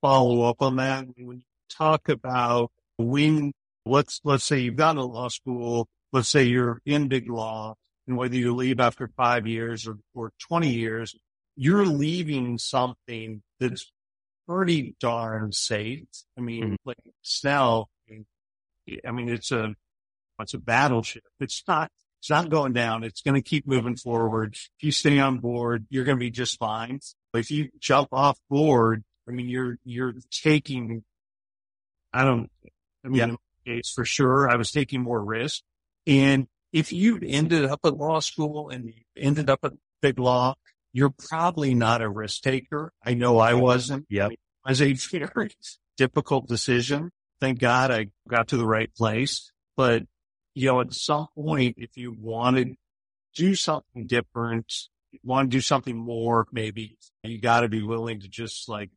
follow up on that. When you talk about when, let's, let's say you've gone to law school, let's say you're in big law and whether you leave after five years or, or 20 years, you're leaving something that's pretty darn safe. I mean, mm-hmm. like Snell, I mean, it's a, it's a battleship. It's not it's not going down. It's going to keep moving forward. If you stay on board, you're going to be just fine. But if you jump off board, I mean, you're, you're taking, I don't, I mean, yeah. it's for sure. I was taking more risk. And if you ended up at law school and you ended up at big law, you're probably not a risk taker. I know I wasn't. Yep. It was a *laughs* very difficult decision. Thank God I got to the right place, but you know, at some point, if you want to do something different, want to do something more, maybe you got to be willing to just like,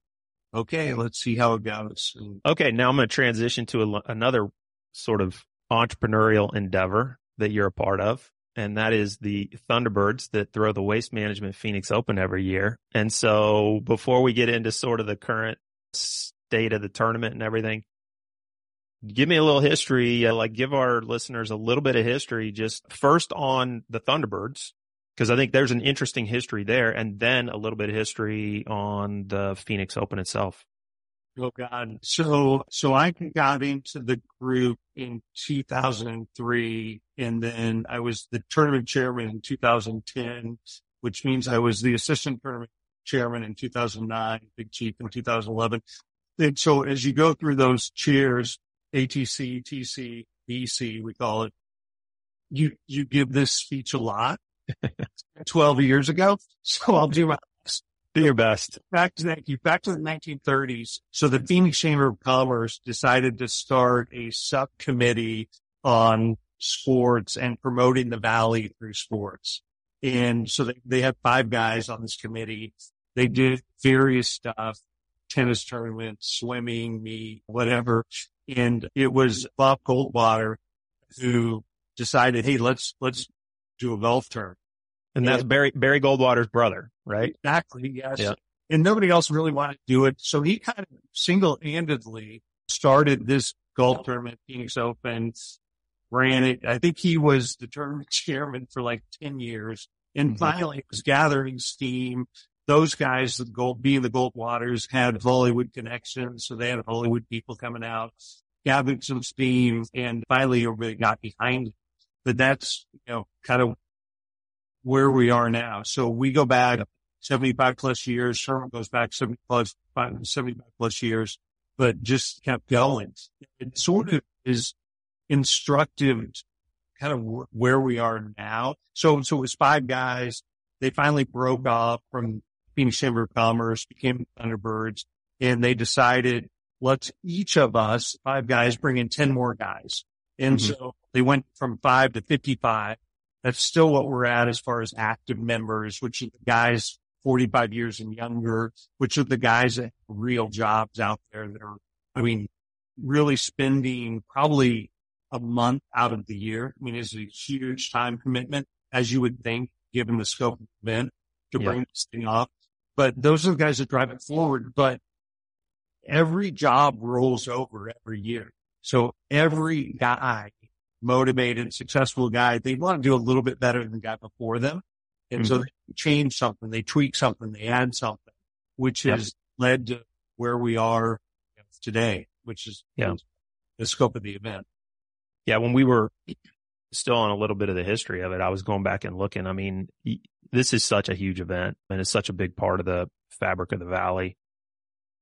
okay, let's see how it goes. And, okay. Now I'm going to transition to a, another sort of entrepreneurial endeavor that you're a part of. And that is the Thunderbirds that throw the Waste Management Phoenix Open every year. And so before we get into sort of the current state of the tournament and everything, give me a little history, uh, like give our listeners a little bit of history, just first on the Thunderbirds, because I think there's an interesting history there, and then a little bit of history on the Phoenix Open itself. Oh God. So, so I got into the group in 2003 and then I was the tournament chairman in 2010, which means I was the assistant tournament chairman in 2009, big chief in 2011. And so as you go through those chairs, ATC, TC, BC, we call it. You, you give this speech a lot *laughs* 12 years ago. So I'll do my best. Do your best. Back to that, back to the 1930s. So the Phoenix Chamber of Commerce decided to start a subcommittee on sports and promoting the valley through sports. And so they, they had five guys on this committee. They did various stuff, tennis tournaments, swimming, me, whatever. And it was Bob Goldwater who decided, Hey, let's, let's do a golf tournament. And that's Barry, Barry Goldwater's brother, right? Exactly. Yes. Yeah. And nobody else really wanted to do it. So he kind of single handedly started this golf tournament, Phoenix Open, ran it. I think he was the tournament *laughs* chairman for like 10 years and mm-hmm. finally was gathering steam those guys, the gold, being the Goldwaters had Hollywood connections. So they had Hollywood people coming out, gathered some steam and finally everybody got behind it. But that's, you know, kind of where we are now. So we go back 75 plus years. Sherman goes back 70 plus, 75 plus years, but just kept going. It sort of is instructive kind of where we are now. So, so it was five guys. They finally broke off from Phoenix Chamber of Commerce, became Thunderbirds, and they decided let's each of us, five guys, bring in 10 more guys. And mm-hmm. so they went from five to 55. That's still what we're at as far as active members, which are the guys 45 years and younger, which are the guys that have real jobs out there that are, I mean, really spending probably a month out of the year. I mean, it's a huge time commitment, as you would think, given the scope of the event to yeah. bring this thing off but those are the guys that drive it forward. But every job rolls over every year. So every guy, motivated, successful guy, they want to do a little bit better than the guy before them. And mm-hmm. so they change something, they tweak something, they add something, which yep. has led to where we are today, which is yeah. the scope of the event. Yeah. When we were still on a little bit of the history of it, I was going back and looking. I mean, this is such a huge event and it's such a big part of the fabric of the valley.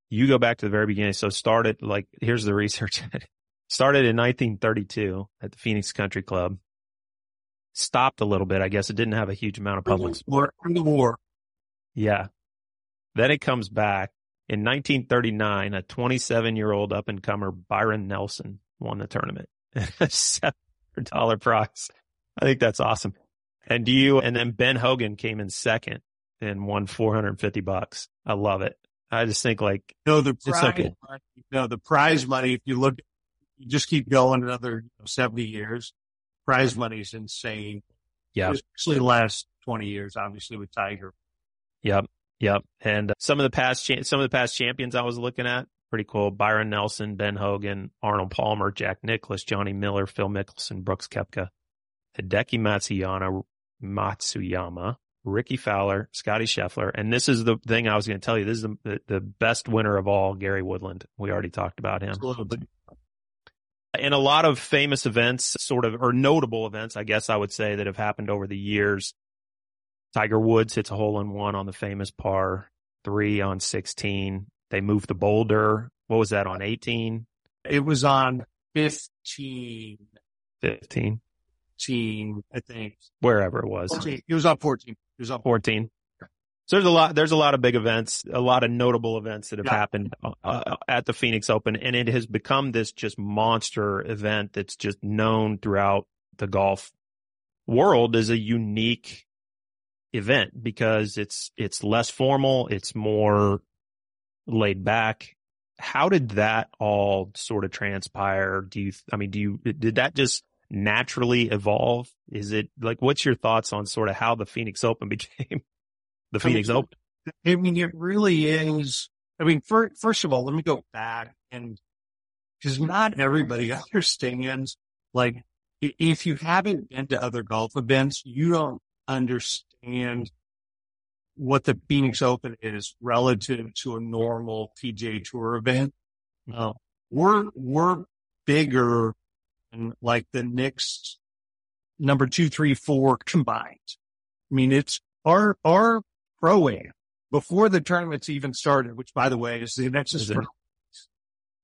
You go back to the very beginning. So started like, here's the research. *laughs* started in 1932 at the Phoenix Country Club. stopped a little bit. I guess it didn't have a huge amount of public. War, the war. Yeah. Then it comes back in 1939. A 27 year old up and comer Byron Nelson won the tournament. *laughs* Dollar prize. I think that's awesome. And do you? And then Ben Hogan came in second and won 450 bucks. I love it. I just think like no, the prize, okay. no, the prize money. If you look, you just keep going another you know, 70 years. Prize money is insane. Yeah, especially the last 20 years, obviously with Tiger. Yep, yep. And uh, some of the past, cha- some of the past champions I was looking at, pretty cool. Byron Nelson, Ben Hogan, Arnold Palmer, Jack Nicklaus, Johnny Miller, Phil Mickelson, Brooks Koepka, Hideki Matsuyama, Matsuyama, Rickie Fowler, Scottie Scheffler, and this is the thing I was going to tell you. This is the, the, the best winner of all, Gary Woodland. We already talked about him. Absolutely. And a lot of famous events, sort of, or notable events, I guess I would say, that have happened over the years. Tiger Woods hits a hole in one on the famous par three on 16. They moved the boulder. What was that on 18? It was on 15. 15. 15, I think. Wherever it was. 14. It was on 14. It was on 14. So there's a lot, there's a lot of big events, a lot of notable events that have yeah. happened uh, at the Phoenix Open, and it has become this just monster event that's just known throughout the golf world as a unique event because it's, it's less formal. It's more laid back. How did that all sort of transpire? Do you, I mean, do you, did that just naturally evolve? Is it like, what's your thoughts on sort of how the Phoenix Open *laughs* became the Phoenix I mean, Open? I mean, it really is. I mean, for, first of all, let me go back and because not everybody *laughs* understands, like, if you haven't been to other golf events, you don't understand what the Phoenix Open is relative to a normal PGA Tour event. Uh, we're, we're bigger and like the Knicks number two, three, four combined. I mean, it's our, our pro am before the tournaments even started, which by the way is the Annexus. Is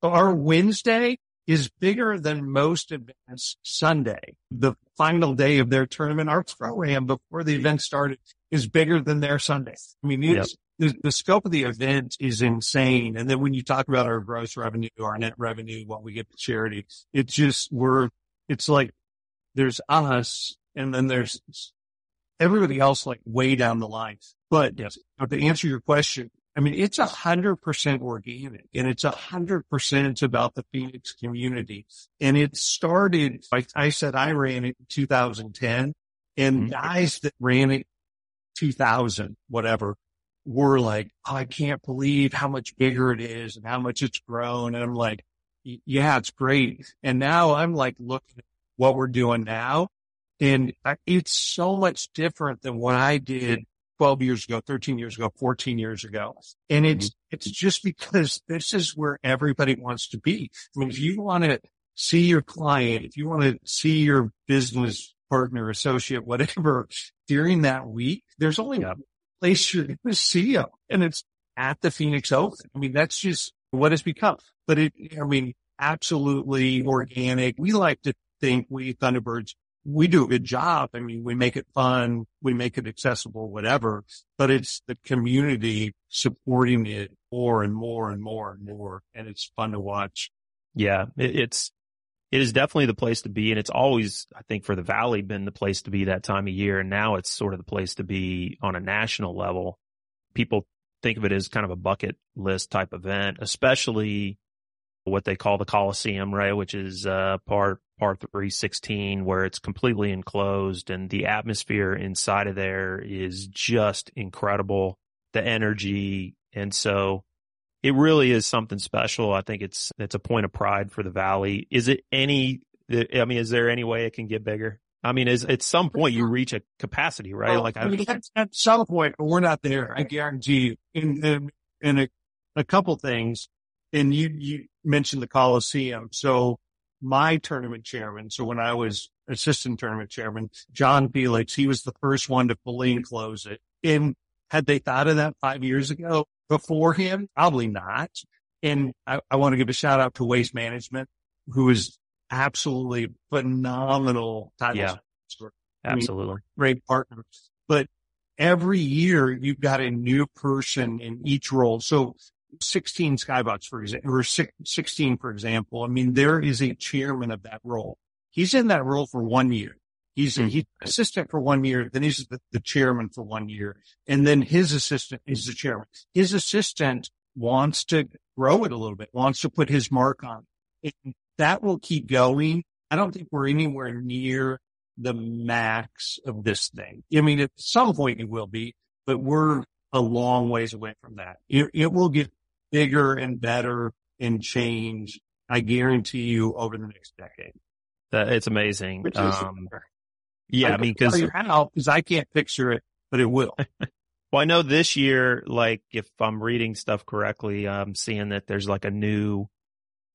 our Wednesday is bigger than most events Sunday. The final day of their tournament, our pro am before the event started is bigger than their Sunday. I mean, it's, the, the scope of the event is insane. And then when you talk about our gross revenue, our net revenue, what we get to charity, it's just, we're, it's like there's us and then there's everybody else like way down the line. But yes. to answer your question, I mean, it's a hundred percent organic and it's a hundred percent about the Phoenix community. And it started, like I said, I ran it in 2010 and mm-hmm. guys that ran it 2000, whatever, were like, oh, I can't believe how much bigger it is and how much it's grown. And I'm like, yeah, it's great. And now I'm like looking at what we're doing now and it's so much different than what I did 12 years ago, 13 years ago, 14 years ago. And it's, mm-hmm. it's just because this is where everybody wants to be. I mean, if you want to see your client, if you want to see your business partner, associate, whatever during that week, there's only yeah place you're going *laughs* to see them. And it's at the Phoenix Open. I mean, that's just what it's become. But it, I mean, absolutely organic. We like to think we Thunderbirds, we do a good job. I mean, we make it fun. We make it accessible, whatever, but it's the community supporting it more and more and more and more. And it's fun to watch. Yeah. It's, it is definitely the place to be. And it's always, I think for the Valley been the place to be that time of year. And now it's sort of the place to be on a national level. People think of it as kind of a bucket list type event, especially what they call the Coliseum, right? Which is, uh, part, part 316 where it's completely enclosed and the atmosphere inside of there is just incredible. The energy. And so it really is something special. I think it's it's a point of pride for the valley. Is it any? I mean, is there any way it can get bigger? I mean, is at some point you reach a capacity, right? Well, like I mean, at, at, some point, we're not there. I guarantee you. In in, in a, a couple things, and you you mentioned the Coliseum. So my tournament chairman. So when I was assistant tournament chairman, John Felix, he was the first one to fully enclose it. And had they thought of that five years ago, before him? Probably not. And I, I want to give a shout out to Waste Management, who is absolutely phenomenal title yeah. Absolutely. I mean, great partner. But every year you've got a new person in each role. So 16 Skybox, for example, or 16, for example. I mean, there is a chairman of that role. He's in that role for one year. He's, mm-hmm. he's assistant for one year. Then he's the, the, chairman for one year. And then his assistant is the chairman. His assistant wants to grow it a little bit, wants to put his mark on it. And that will keep going. I don't think we're anywhere near the max of this thing. I mean, at some point it will be, but we're a long ways away from that. It, it will get bigger and better and change. I guarantee you over the next decade. That it's amazing. Um, yeah, I, I mean, because because I can't picture it, but it will. *laughs* well, I know this year, like if I'm reading stuff correctly, I'm seeing that there's like a new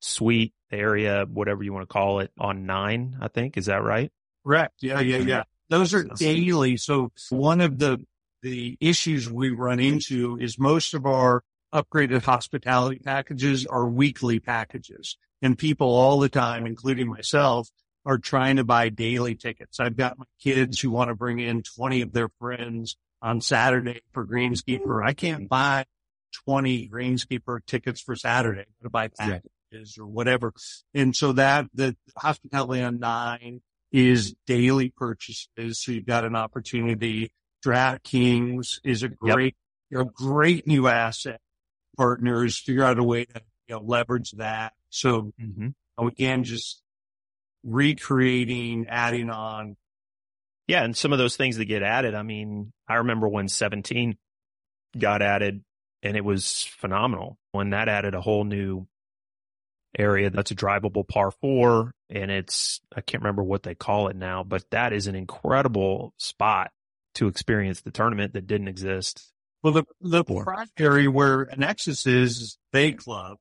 suite area, whatever you want to call it, on nine. I think is that right? Correct. Yeah, yeah, mm-hmm. yeah. Those are daily. So one of the the issues we run into is most of our upgraded hospitality packages are weekly packages. And people all the time, including myself, are trying to buy daily tickets. I've got my kids who want to bring in 20 of their friends on Saturday for Greenskeeper. I can't buy 20 Greenskeeper tickets for Saturday to buy packages yeah. or whatever. And so that the hospitality on nine is daily purchases. So you've got an opportunity. DraftKings is a great, yep. a great new asset partners, figure out a way to you know, leverage that. So mm-hmm. again, just recreating, adding on. Yeah. And some of those things that get added. I mean, I remember when 17 got added and it was phenomenal when that added a whole new area that's a drivable par four and it's I can't remember what they call it now, but that is an incredible spot to experience the tournament that didn't exist well, the the primary where Annexus is, is Bay Club.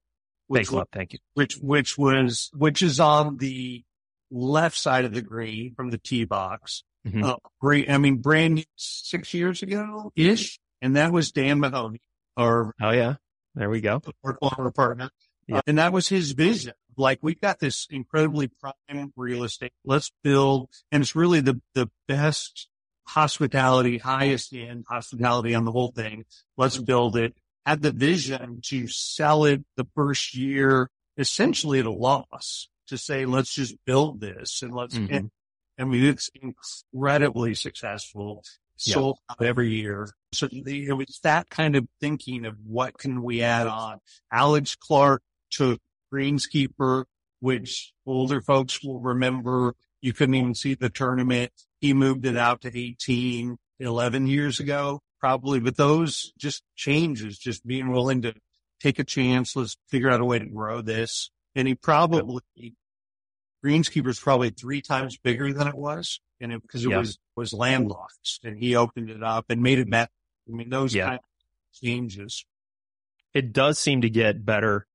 Bay Club, thank you. Which which was which is on the left side of the green from the tee box. Mm-hmm. Uh, great. I mean, brand new six years ago ish, and that was Dan Mahoney. Or oh yeah, there we go. Our former partner, yeah. Uh, and that was his vision. Like we've got this incredibly prime real estate. Let's build, and it's really the the best hospitality, highest end hospitality on the whole thing. Let's build it. Had the vision to sell it the first year, essentially at a loss to say, let's just build this and let's, mm-hmm. and, I mean, it's incredibly successful. Sold out every year. So the, it was that kind of thinking of what can we add on. Alex Clark took Greenskeeper, which older folks will remember. You couldn't even see the tournament. He moved it out to 18, 11 years ago, probably. But those just changes, just being willing to take a chance. Let's figure out a way to grow this. And he probably, Greenskeeper is probably three times bigger than it was. And it, because it was, was landlocked and he opened it up and made it better. I mean, those kind of changes. It does seem to get better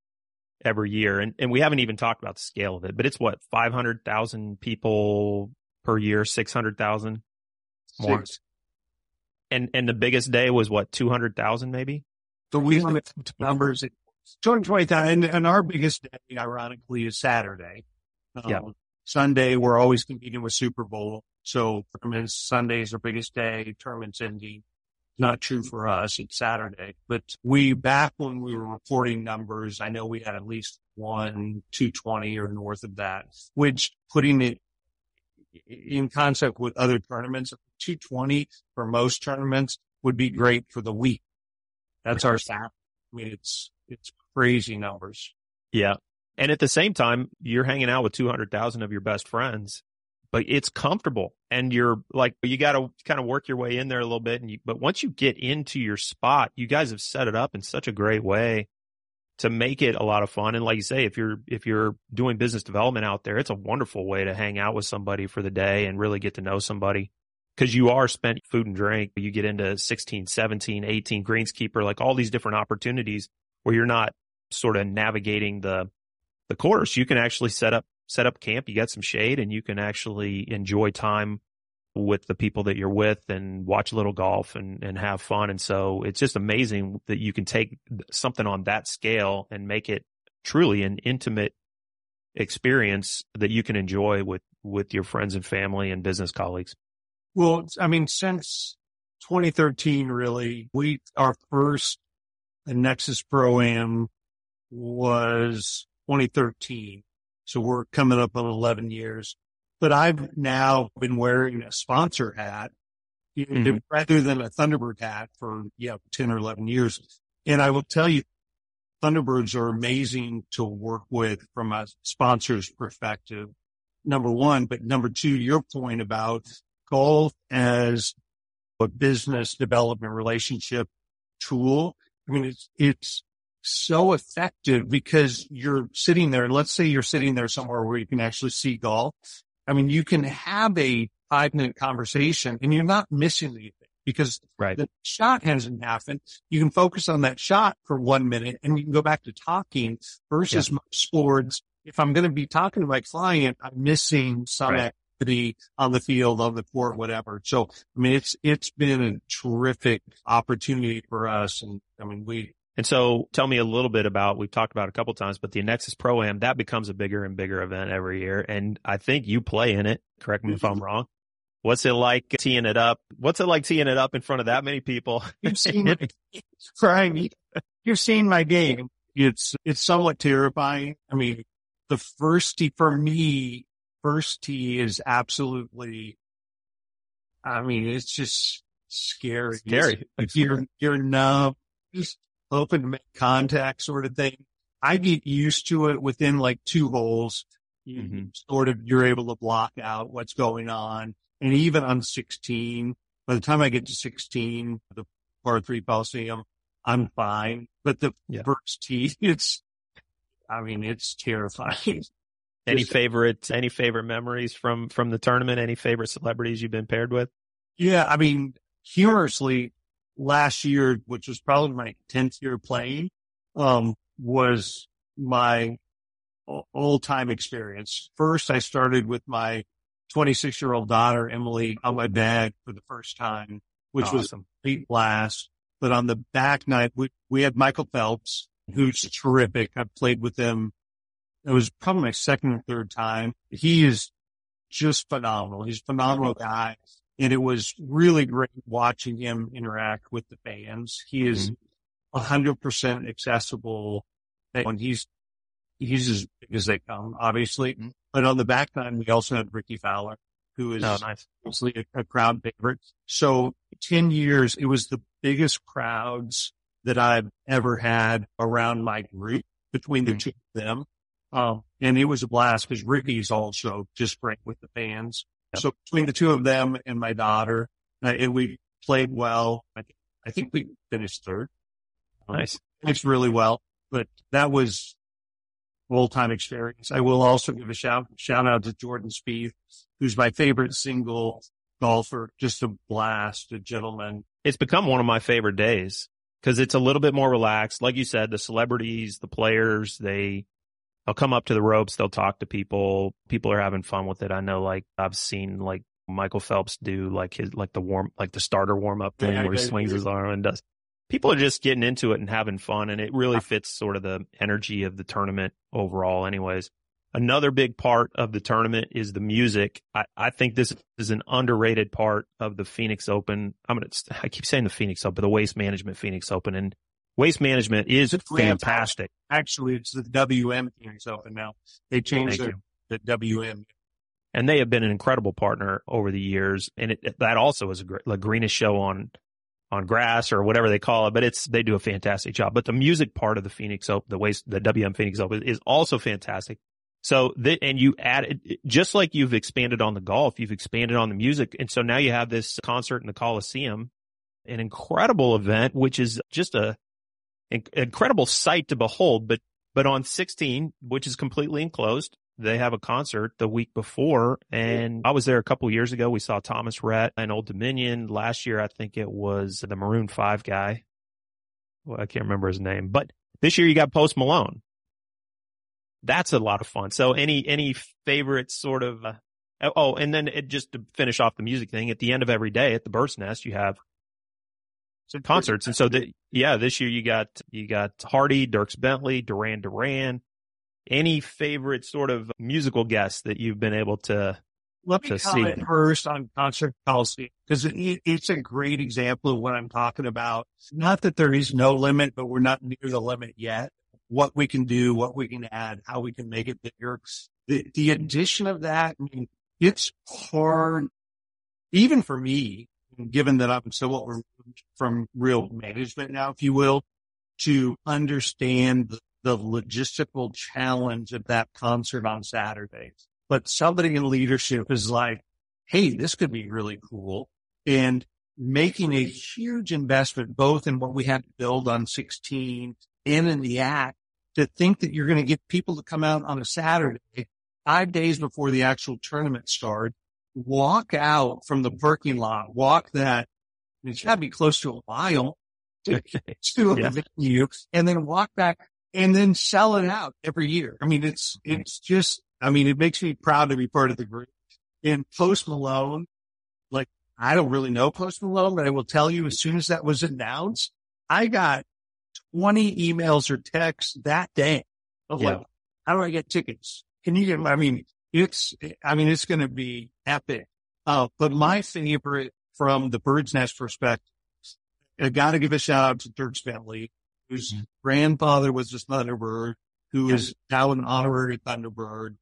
every year. And, and we haven't even talked about the scale of it, but it's what, 500,000 people per year, 600,000 more. Six. And, and the biggest day was what, 200,000 maybe? So we numbers, 220,000 and, and our biggest day, ironically, is Saturday. Um, yeah. Sunday, we're always competing with Super Bowl. So tournaments, Sunday is our biggest day, tournaments ending. Not true for us. It's Saturday, but we, back when we were reporting numbers, I know we had at least one 220 or north of that, which putting it in concept with other tournaments, 220 for most tournaments would be great for the week. That's our staff. I mean, it's, it's crazy numbers. Yeah. And at the same time, you're hanging out with 200,000 of your best friends, but it's comfortable and you're like, you got to kind of work your way in there a little bit. And you, but once you get into your spot, you guys have set it up in such a great way to make it a lot of fun. And like you say, if you're, if you're doing business development out there, it's a wonderful way to hang out with somebody for the day and really get to know somebody. Cause you are spent food and drink. You get into 16, 17, 18 greenskeeper, like all these different opportunities where you're not sort of navigating the, the course. You can actually set up, set up camp. You got some shade and you can actually enjoy time with the people that you're with and watch a little golf and, and have fun. And so it's just amazing that you can take something on that scale and make it truly an intimate experience that you can enjoy with, with your friends and family and business colleagues. Well, I mean, since 2013, really, we, our first Annexus Pro Am was 2013. So we're coming up on 11 years, but I've now been wearing a sponsor hat mm-hmm. rather than a Thunderbird hat for, yeah, 10 or 11 years. And I will tell you, Thunderbirds are amazing to work with from a sponsor's perspective. Number one, but number two, your point about golf as a business development relationship tool. I mean, it's, it's so effective because you're sitting there let's say you're sitting there somewhere where you can actually see golf. I mean, you can have a five minute conversation and you're not missing anything because right. the shot hasn't happened. You can focus on that shot for one minute and you can go back to talking versus yeah. sports. If I'm going to be talking to my client, I'm missing some right. activity on the field, on the court, whatever. So, I mean, it's, it's been a terrific opportunity for us. And I mean, we, and so tell me a little bit about, we've talked about a couple times, but the Annexus Pro Am, that becomes a bigger and bigger event every year. And I think you play in it. Correct me if I'm mm-hmm. wrong. What's it like teeing it up? What's it like teeing it up in front of that many people? You've seen *laughs* it. Crying. You've seen my game. It's, it's somewhat terrifying. I mean, the first tee for me, first tee is absolutely, I mean, it's just scary. Scary. Like you're, you're numb, just open to make contact sort of thing. I get used to it within like two holes. Mm-hmm. sort of, you're able to block out what's going on. And even on 16, by the time I get to 16, the par three Coliseum, I'm fine. But the yeah. first tee, *laughs* it's, I mean, it's terrifying. *laughs* Any favorite, any favorite memories from, from the tournament? Any favorite celebrities you've been paired with? Yeah. I mean, humorously last year, which was probably my 10th year playing, um, was my all time experience. First, I started with my 26 year old daughter, Emily, on my bag for the first time, which awesome. was a complete blast. But on the back night, we, we had Michael Phelps, who's terrific. I've played with him. It was probably my second or third time. He is just phenomenal. He's a phenomenal guy. And it was really great watching him interact with the fans. He is mm-hmm. 100% accessible and he's, he's as big as they come, obviously. Mm-hmm. But on the back nine, we also had Rickie Fowler, who is oh, nice. mostly a, a crowd favorite. So 10 years, it was the biggest crowds that I've ever had around my group between the mm-hmm. two of them. Um, and it was a blast because Rickie's also just great with the fans. Yep. So between the two of them and my daughter, uh, and we played well. I, I think we finished third. Nice. Finished really well, but that was full time experience. I will also give a shout, shout out to Jordan Spieth, who's my favorite single golfer. Just a blast, a gentleman. It's become one of my favorite days because it's a little bit more relaxed. Like you said, the celebrities, the players, they, they'll come up to the ropes. They'll talk to people. People are having fun with it. I know, like I've seen like Michael Phelps do like his, like the warm, like the starter warm up thing yeah, where he swings his arm and does people are just getting into it and having fun and it really ah. fits sort of the energy of the tournament overall anyways. Another big part of the tournament is the music. I, I think this is an underrated part of the Phoenix Open. I'm going to, I keep saying the Phoenix Open, the waste management Phoenix Open and waste management is fantastic. Actually, it's the WM Phoenix Open now. They changed the, the WM and they have been an incredible partner over the years. And it, that also is a great, the greenest show on on grass or whatever they call it, but it's, they do a fantastic job. But the music part of the Phoenix Open, the waste, the WM Phoenix Open is also fantastic. So the, and you added, just like you've expanded on the golf, you've expanded on the music. And so now you have this concert in the Coliseum, an incredible event, which is just a incredible sight to behold. But, but on 16, which is completely enclosed, they have a concert the week before and I was there a couple years ago. We saw Thomas Rhett and Old Dominion. Last year, I think it was the Maroon 5 guy. Well, I can't remember his name, but this year you got Post Malone. That's a lot of fun. So any, any favorite sort of, uh, oh, and then it, just to finish off the music thing at the end of every day at the Bird's Nest, you have some concerts. And so the, yeah, this year you got, you got Hardy, Dierks Bentley, Duran Duran, any favorite sort of musical guests that you've been able to let me comment first on concert policy because it, it's a great example of what I'm talking about. Not that there is no limit, but we're not near the limit yet. What we can do, what we can add, how we can make it bigger. The, the addition of that, I mean, it's hard, even for me, given that I'm somewhat removed from real management now, if you will, to understand the, the logistical challenge of that concert on Saturdays but somebody in leadership is like, Hey, this could be really cool. And making a huge investment, both in what we had to build on 16 and in the act to think that you're going to get people to come out on a Saturday, five days before the actual tournament starts, walk out from the parking lot, walk that, it's got to be close to a mile to, to a yeah. venue and then walk back and then sell it out every year. I mean, it's, it's just I mean, it makes me proud to be part of the group. And Post Malone, like, I don't really know Post Malone, but I will tell you as soon as that was announced, I got 20 emails or texts that day of yeah. like, how do I get tickets? Can you get, I mean, it's, I mean, it's going to be epic. Uh, but my favorite from the bird's nest perspective, I got to give a shout out to Dierks Bentley, whose mm-hmm. grandfather was a Thunderbird, who is now an honorary Thunderbird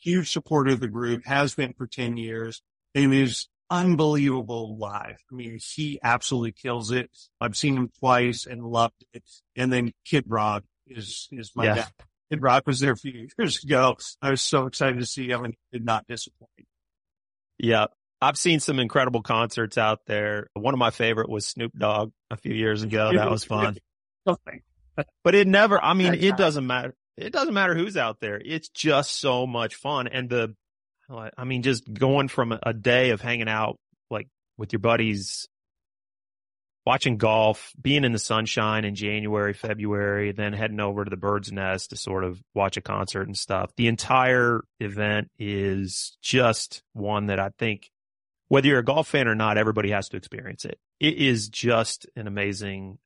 huge supporter of the group, has been for 10 years, and is unbelievable live. I mean, he absolutely kills it. I've seen him twice and loved it. And then Kid Rock is, is my yeah. Kid Rock was there a few years ago. I was so excited to see him and did not disappoint. Yeah. I've seen some incredible concerts out there. One of my favorite was Snoop Dogg a few years ago. That was fun. *laughs* but it never, I mean, it doesn't matter it doesn't matter who's out there. It's just so much fun. And the, I mean, just going from a day of hanging out like with your buddies, watching golf, being in the sunshine in January, February, then heading over to the bird's nest to sort of watch a concert and stuff. The entire event is just one that I think whether you're a golf fan or not, everybody has to experience it. It is just an amazing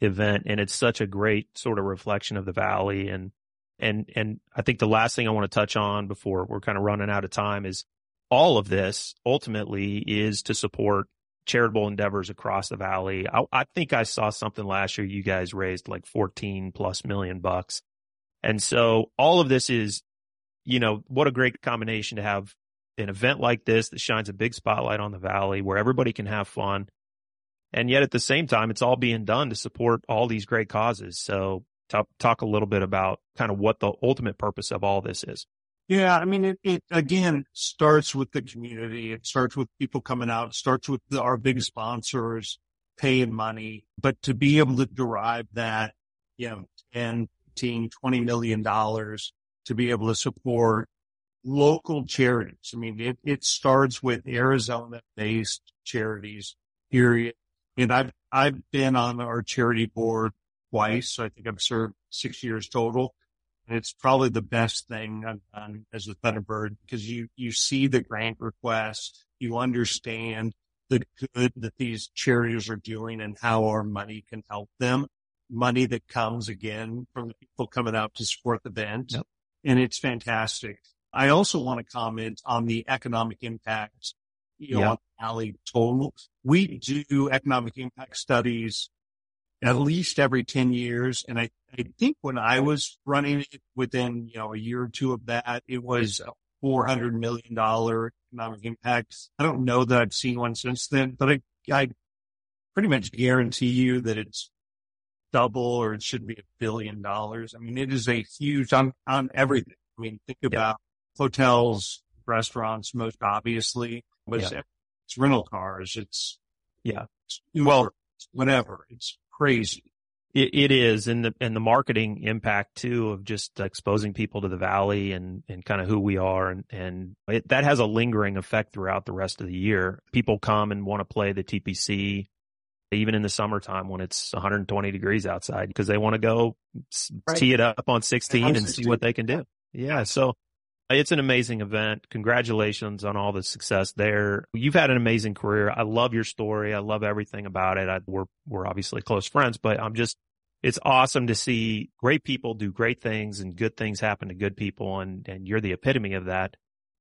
event and it's such a great sort of reflection of the valley and and and I think the last thing I want to touch on before we're kind of running out of time is all of this ultimately is to support charitable endeavors across the valley. I, I think I saw something last year you guys raised like 14 plus million bucks. And so all of this is, you know, what a great combination to have an event like this that shines a big spotlight on the valley where everybody can have fun and yet at the same time, it's all being done to support all these great causes. So talk, talk a little bit about kind of what the ultimate purpose of all this is. Yeah. I mean, it, it again starts with the community. It starts with people coming out. It starts with the, our big sponsors paying money, but to be able to derive that, you know, 10, 15, 20 million dollars to be able to support local charities. I mean, it, it starts with Arizona based charities, period. And I've, I've been on our charity board twice. So I think I've served six years total. It's probably the best thing I've done as a Thunderbird because you, you see the grant requests, you understand the good that these charities are doing and how our money can help them. Money that comes again from the people coming out to support the event. Yep. And it's fantastic. I also want to comment on the economic impact you know, yeah. on Valley total. We do economic impact studies at least every 10 years. And I, I think when I was running it within, you know, a year or two of that, it was a $400 million economic impact. I don't know that I've seen one since then, but I, I pretty much guarantee you that it's double or it should be a billion dollars. I mean, it is a huge on, on everything. I mean, think about yeah. hotels, restaurants, most obviously, but yeah. it's rental cars. It's yeah. It's well, whatever. It's crazy. It, it is, and the and the marketing impact too of just exposing people to the valley and and kind of who we are, and and it, that has a lingering effect throughout the rest of the year. People come and want to play the TPC, even in the summertime when it's 120 degrees outside, because they want to go right. tee it up on 16 and see what they can do. Yeah, so it's an amazing event. Congratulations on all the success there. You've had an amazing career. I love your story. I love everything about it. I, we're, we're obviously close friends, but I'm just, it's awesome to see great people do great things and good things happen to good people. And, and you're the epitome of that.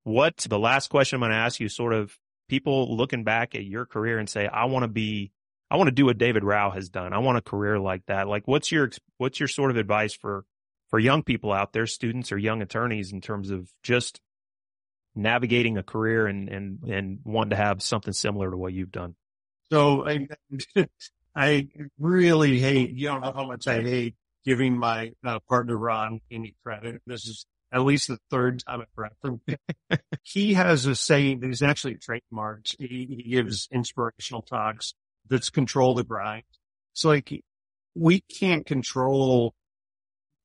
what the last question I'm going to ask you sort of people looking back at your career and say, I want to be, I want to do what David Rauch has done. I want a career like that. Like what's your, what's your sort of advice for, for young people out there, students or young attorneys in terms of just navigating a career and, and, and wanting to have something similar to what you've done? So I, *laughs* I really hate, you don't know how much I hate giving my uh, partner Ron any credit. This is at least the third time I've referenced *laughs* he has a saying that he's actually trademarked. He, he gives inspirational talks that's control the grind. So like we can't control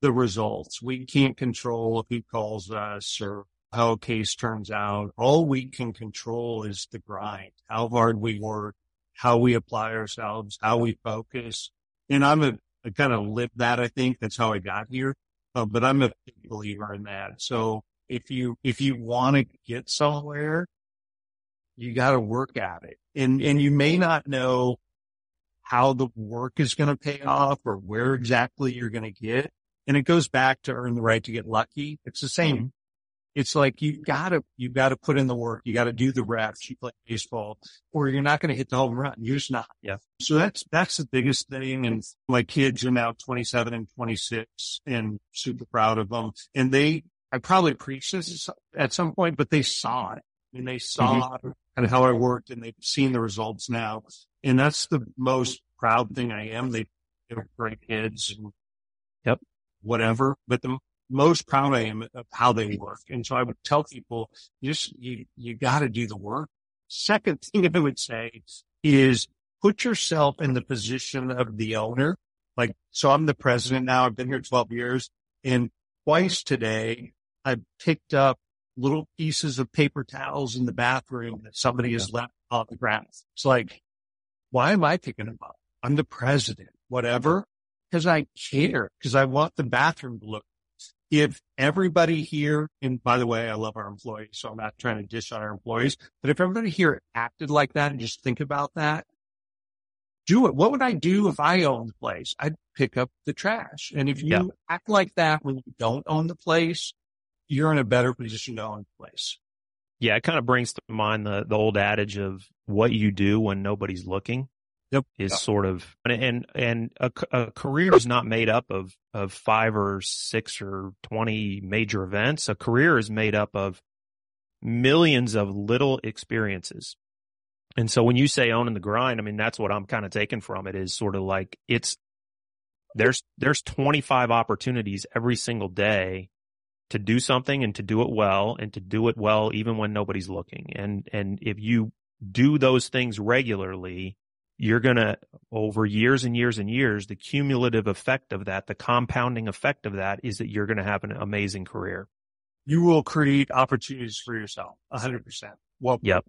the results. We can't control who calls us or how a case turns out. All we can control is the grind, how hard we work, how we apply ourselves, how we focus. And I'm a, kind of live that. I think that's how I got here. Uh, but I'm a believer in that. So if you, if you want to get somewhere, you got to work at it and, and you may not know how the work is going to pay off or where exactly you're going to get. And it goes back to earn the right to get lucky. It's the same it's like you gotta, you gotta put in the work. You gotta do the reps. You play baseball or you're not going to hit the home run. You're just not. Yeah. So that's, that's the biggest thing. And my kids are now 27 and 26 and super proud of them. And they, I probably preached this at some point, but they saw it and they saw mm-hmm. kind of how I worked and they've seen the results now. And that's the most proud thing I am. They, great kids and. Whatever, but the most proud I am of how they work. And so I would tell people, just, you, you got to do the work. Second *laughs* thing I would say is put yourself in the position of the owner. Like, so I'm the president now. I've been here 12 years and twice today I picked up little pieces of paper towels in the bathroom that somebody has left on the ground. It's like, why am I picking them up? I'm the president, whatever, because I care, because I want the bathroom to look if everybody here, and by the way, I love our employees, so I'm not trying to dish on our employees, but if everybody here acted like that and just think about that, do it. What would I do if I owned the place? I'd pick up the trash. And if you yeah. act like that when you don't own the place, you're in a better position to own the place. Yeah, it kind of brings to mind the, the old adage of what you do when nobody's looking yep. is sort of and and a, a career is not made up of of five or six or twenty major events. A career is made up of millions of little experiences. And so when you say owning the grind, I mean that's what I'm kind of taking from it is sort of like it's there's there's 25 opportunities every single day to do something and to do it well and to do it well even when nobody's looking. And and if you do those things regularly, you're going to, over years and years and years, the cumulative effect of that, the compounding effect of that is that you're going to have an amazing career. You will create opportunities for yourself. A hundred percent. Well, yep.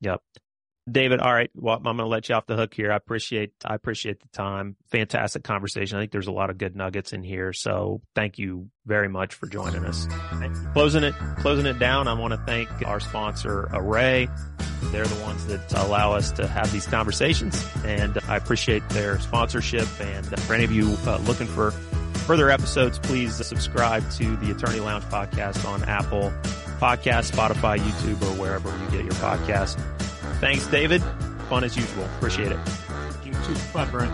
Yep. David, all right. Well, I'm going to let you off the hook here. I appreciate, I appreciate the time. Fantastic conversation. I think there's a lot of good nuggets in here. So thank you very much for joining us. Closing it, closing it down. I want to thank our sponsor, Array. They're the ones that allow us to have these conversations and I appreciate their sponsorship. And for any of you uh, looking for further episodes, please subscribe to the Attorney Lounge podcast on Apple Podcast, Spotify, YouTube, or wherever you get your podcast. Thanks, David. Fun as usual. Appreciate it. You too. Bye, Brent.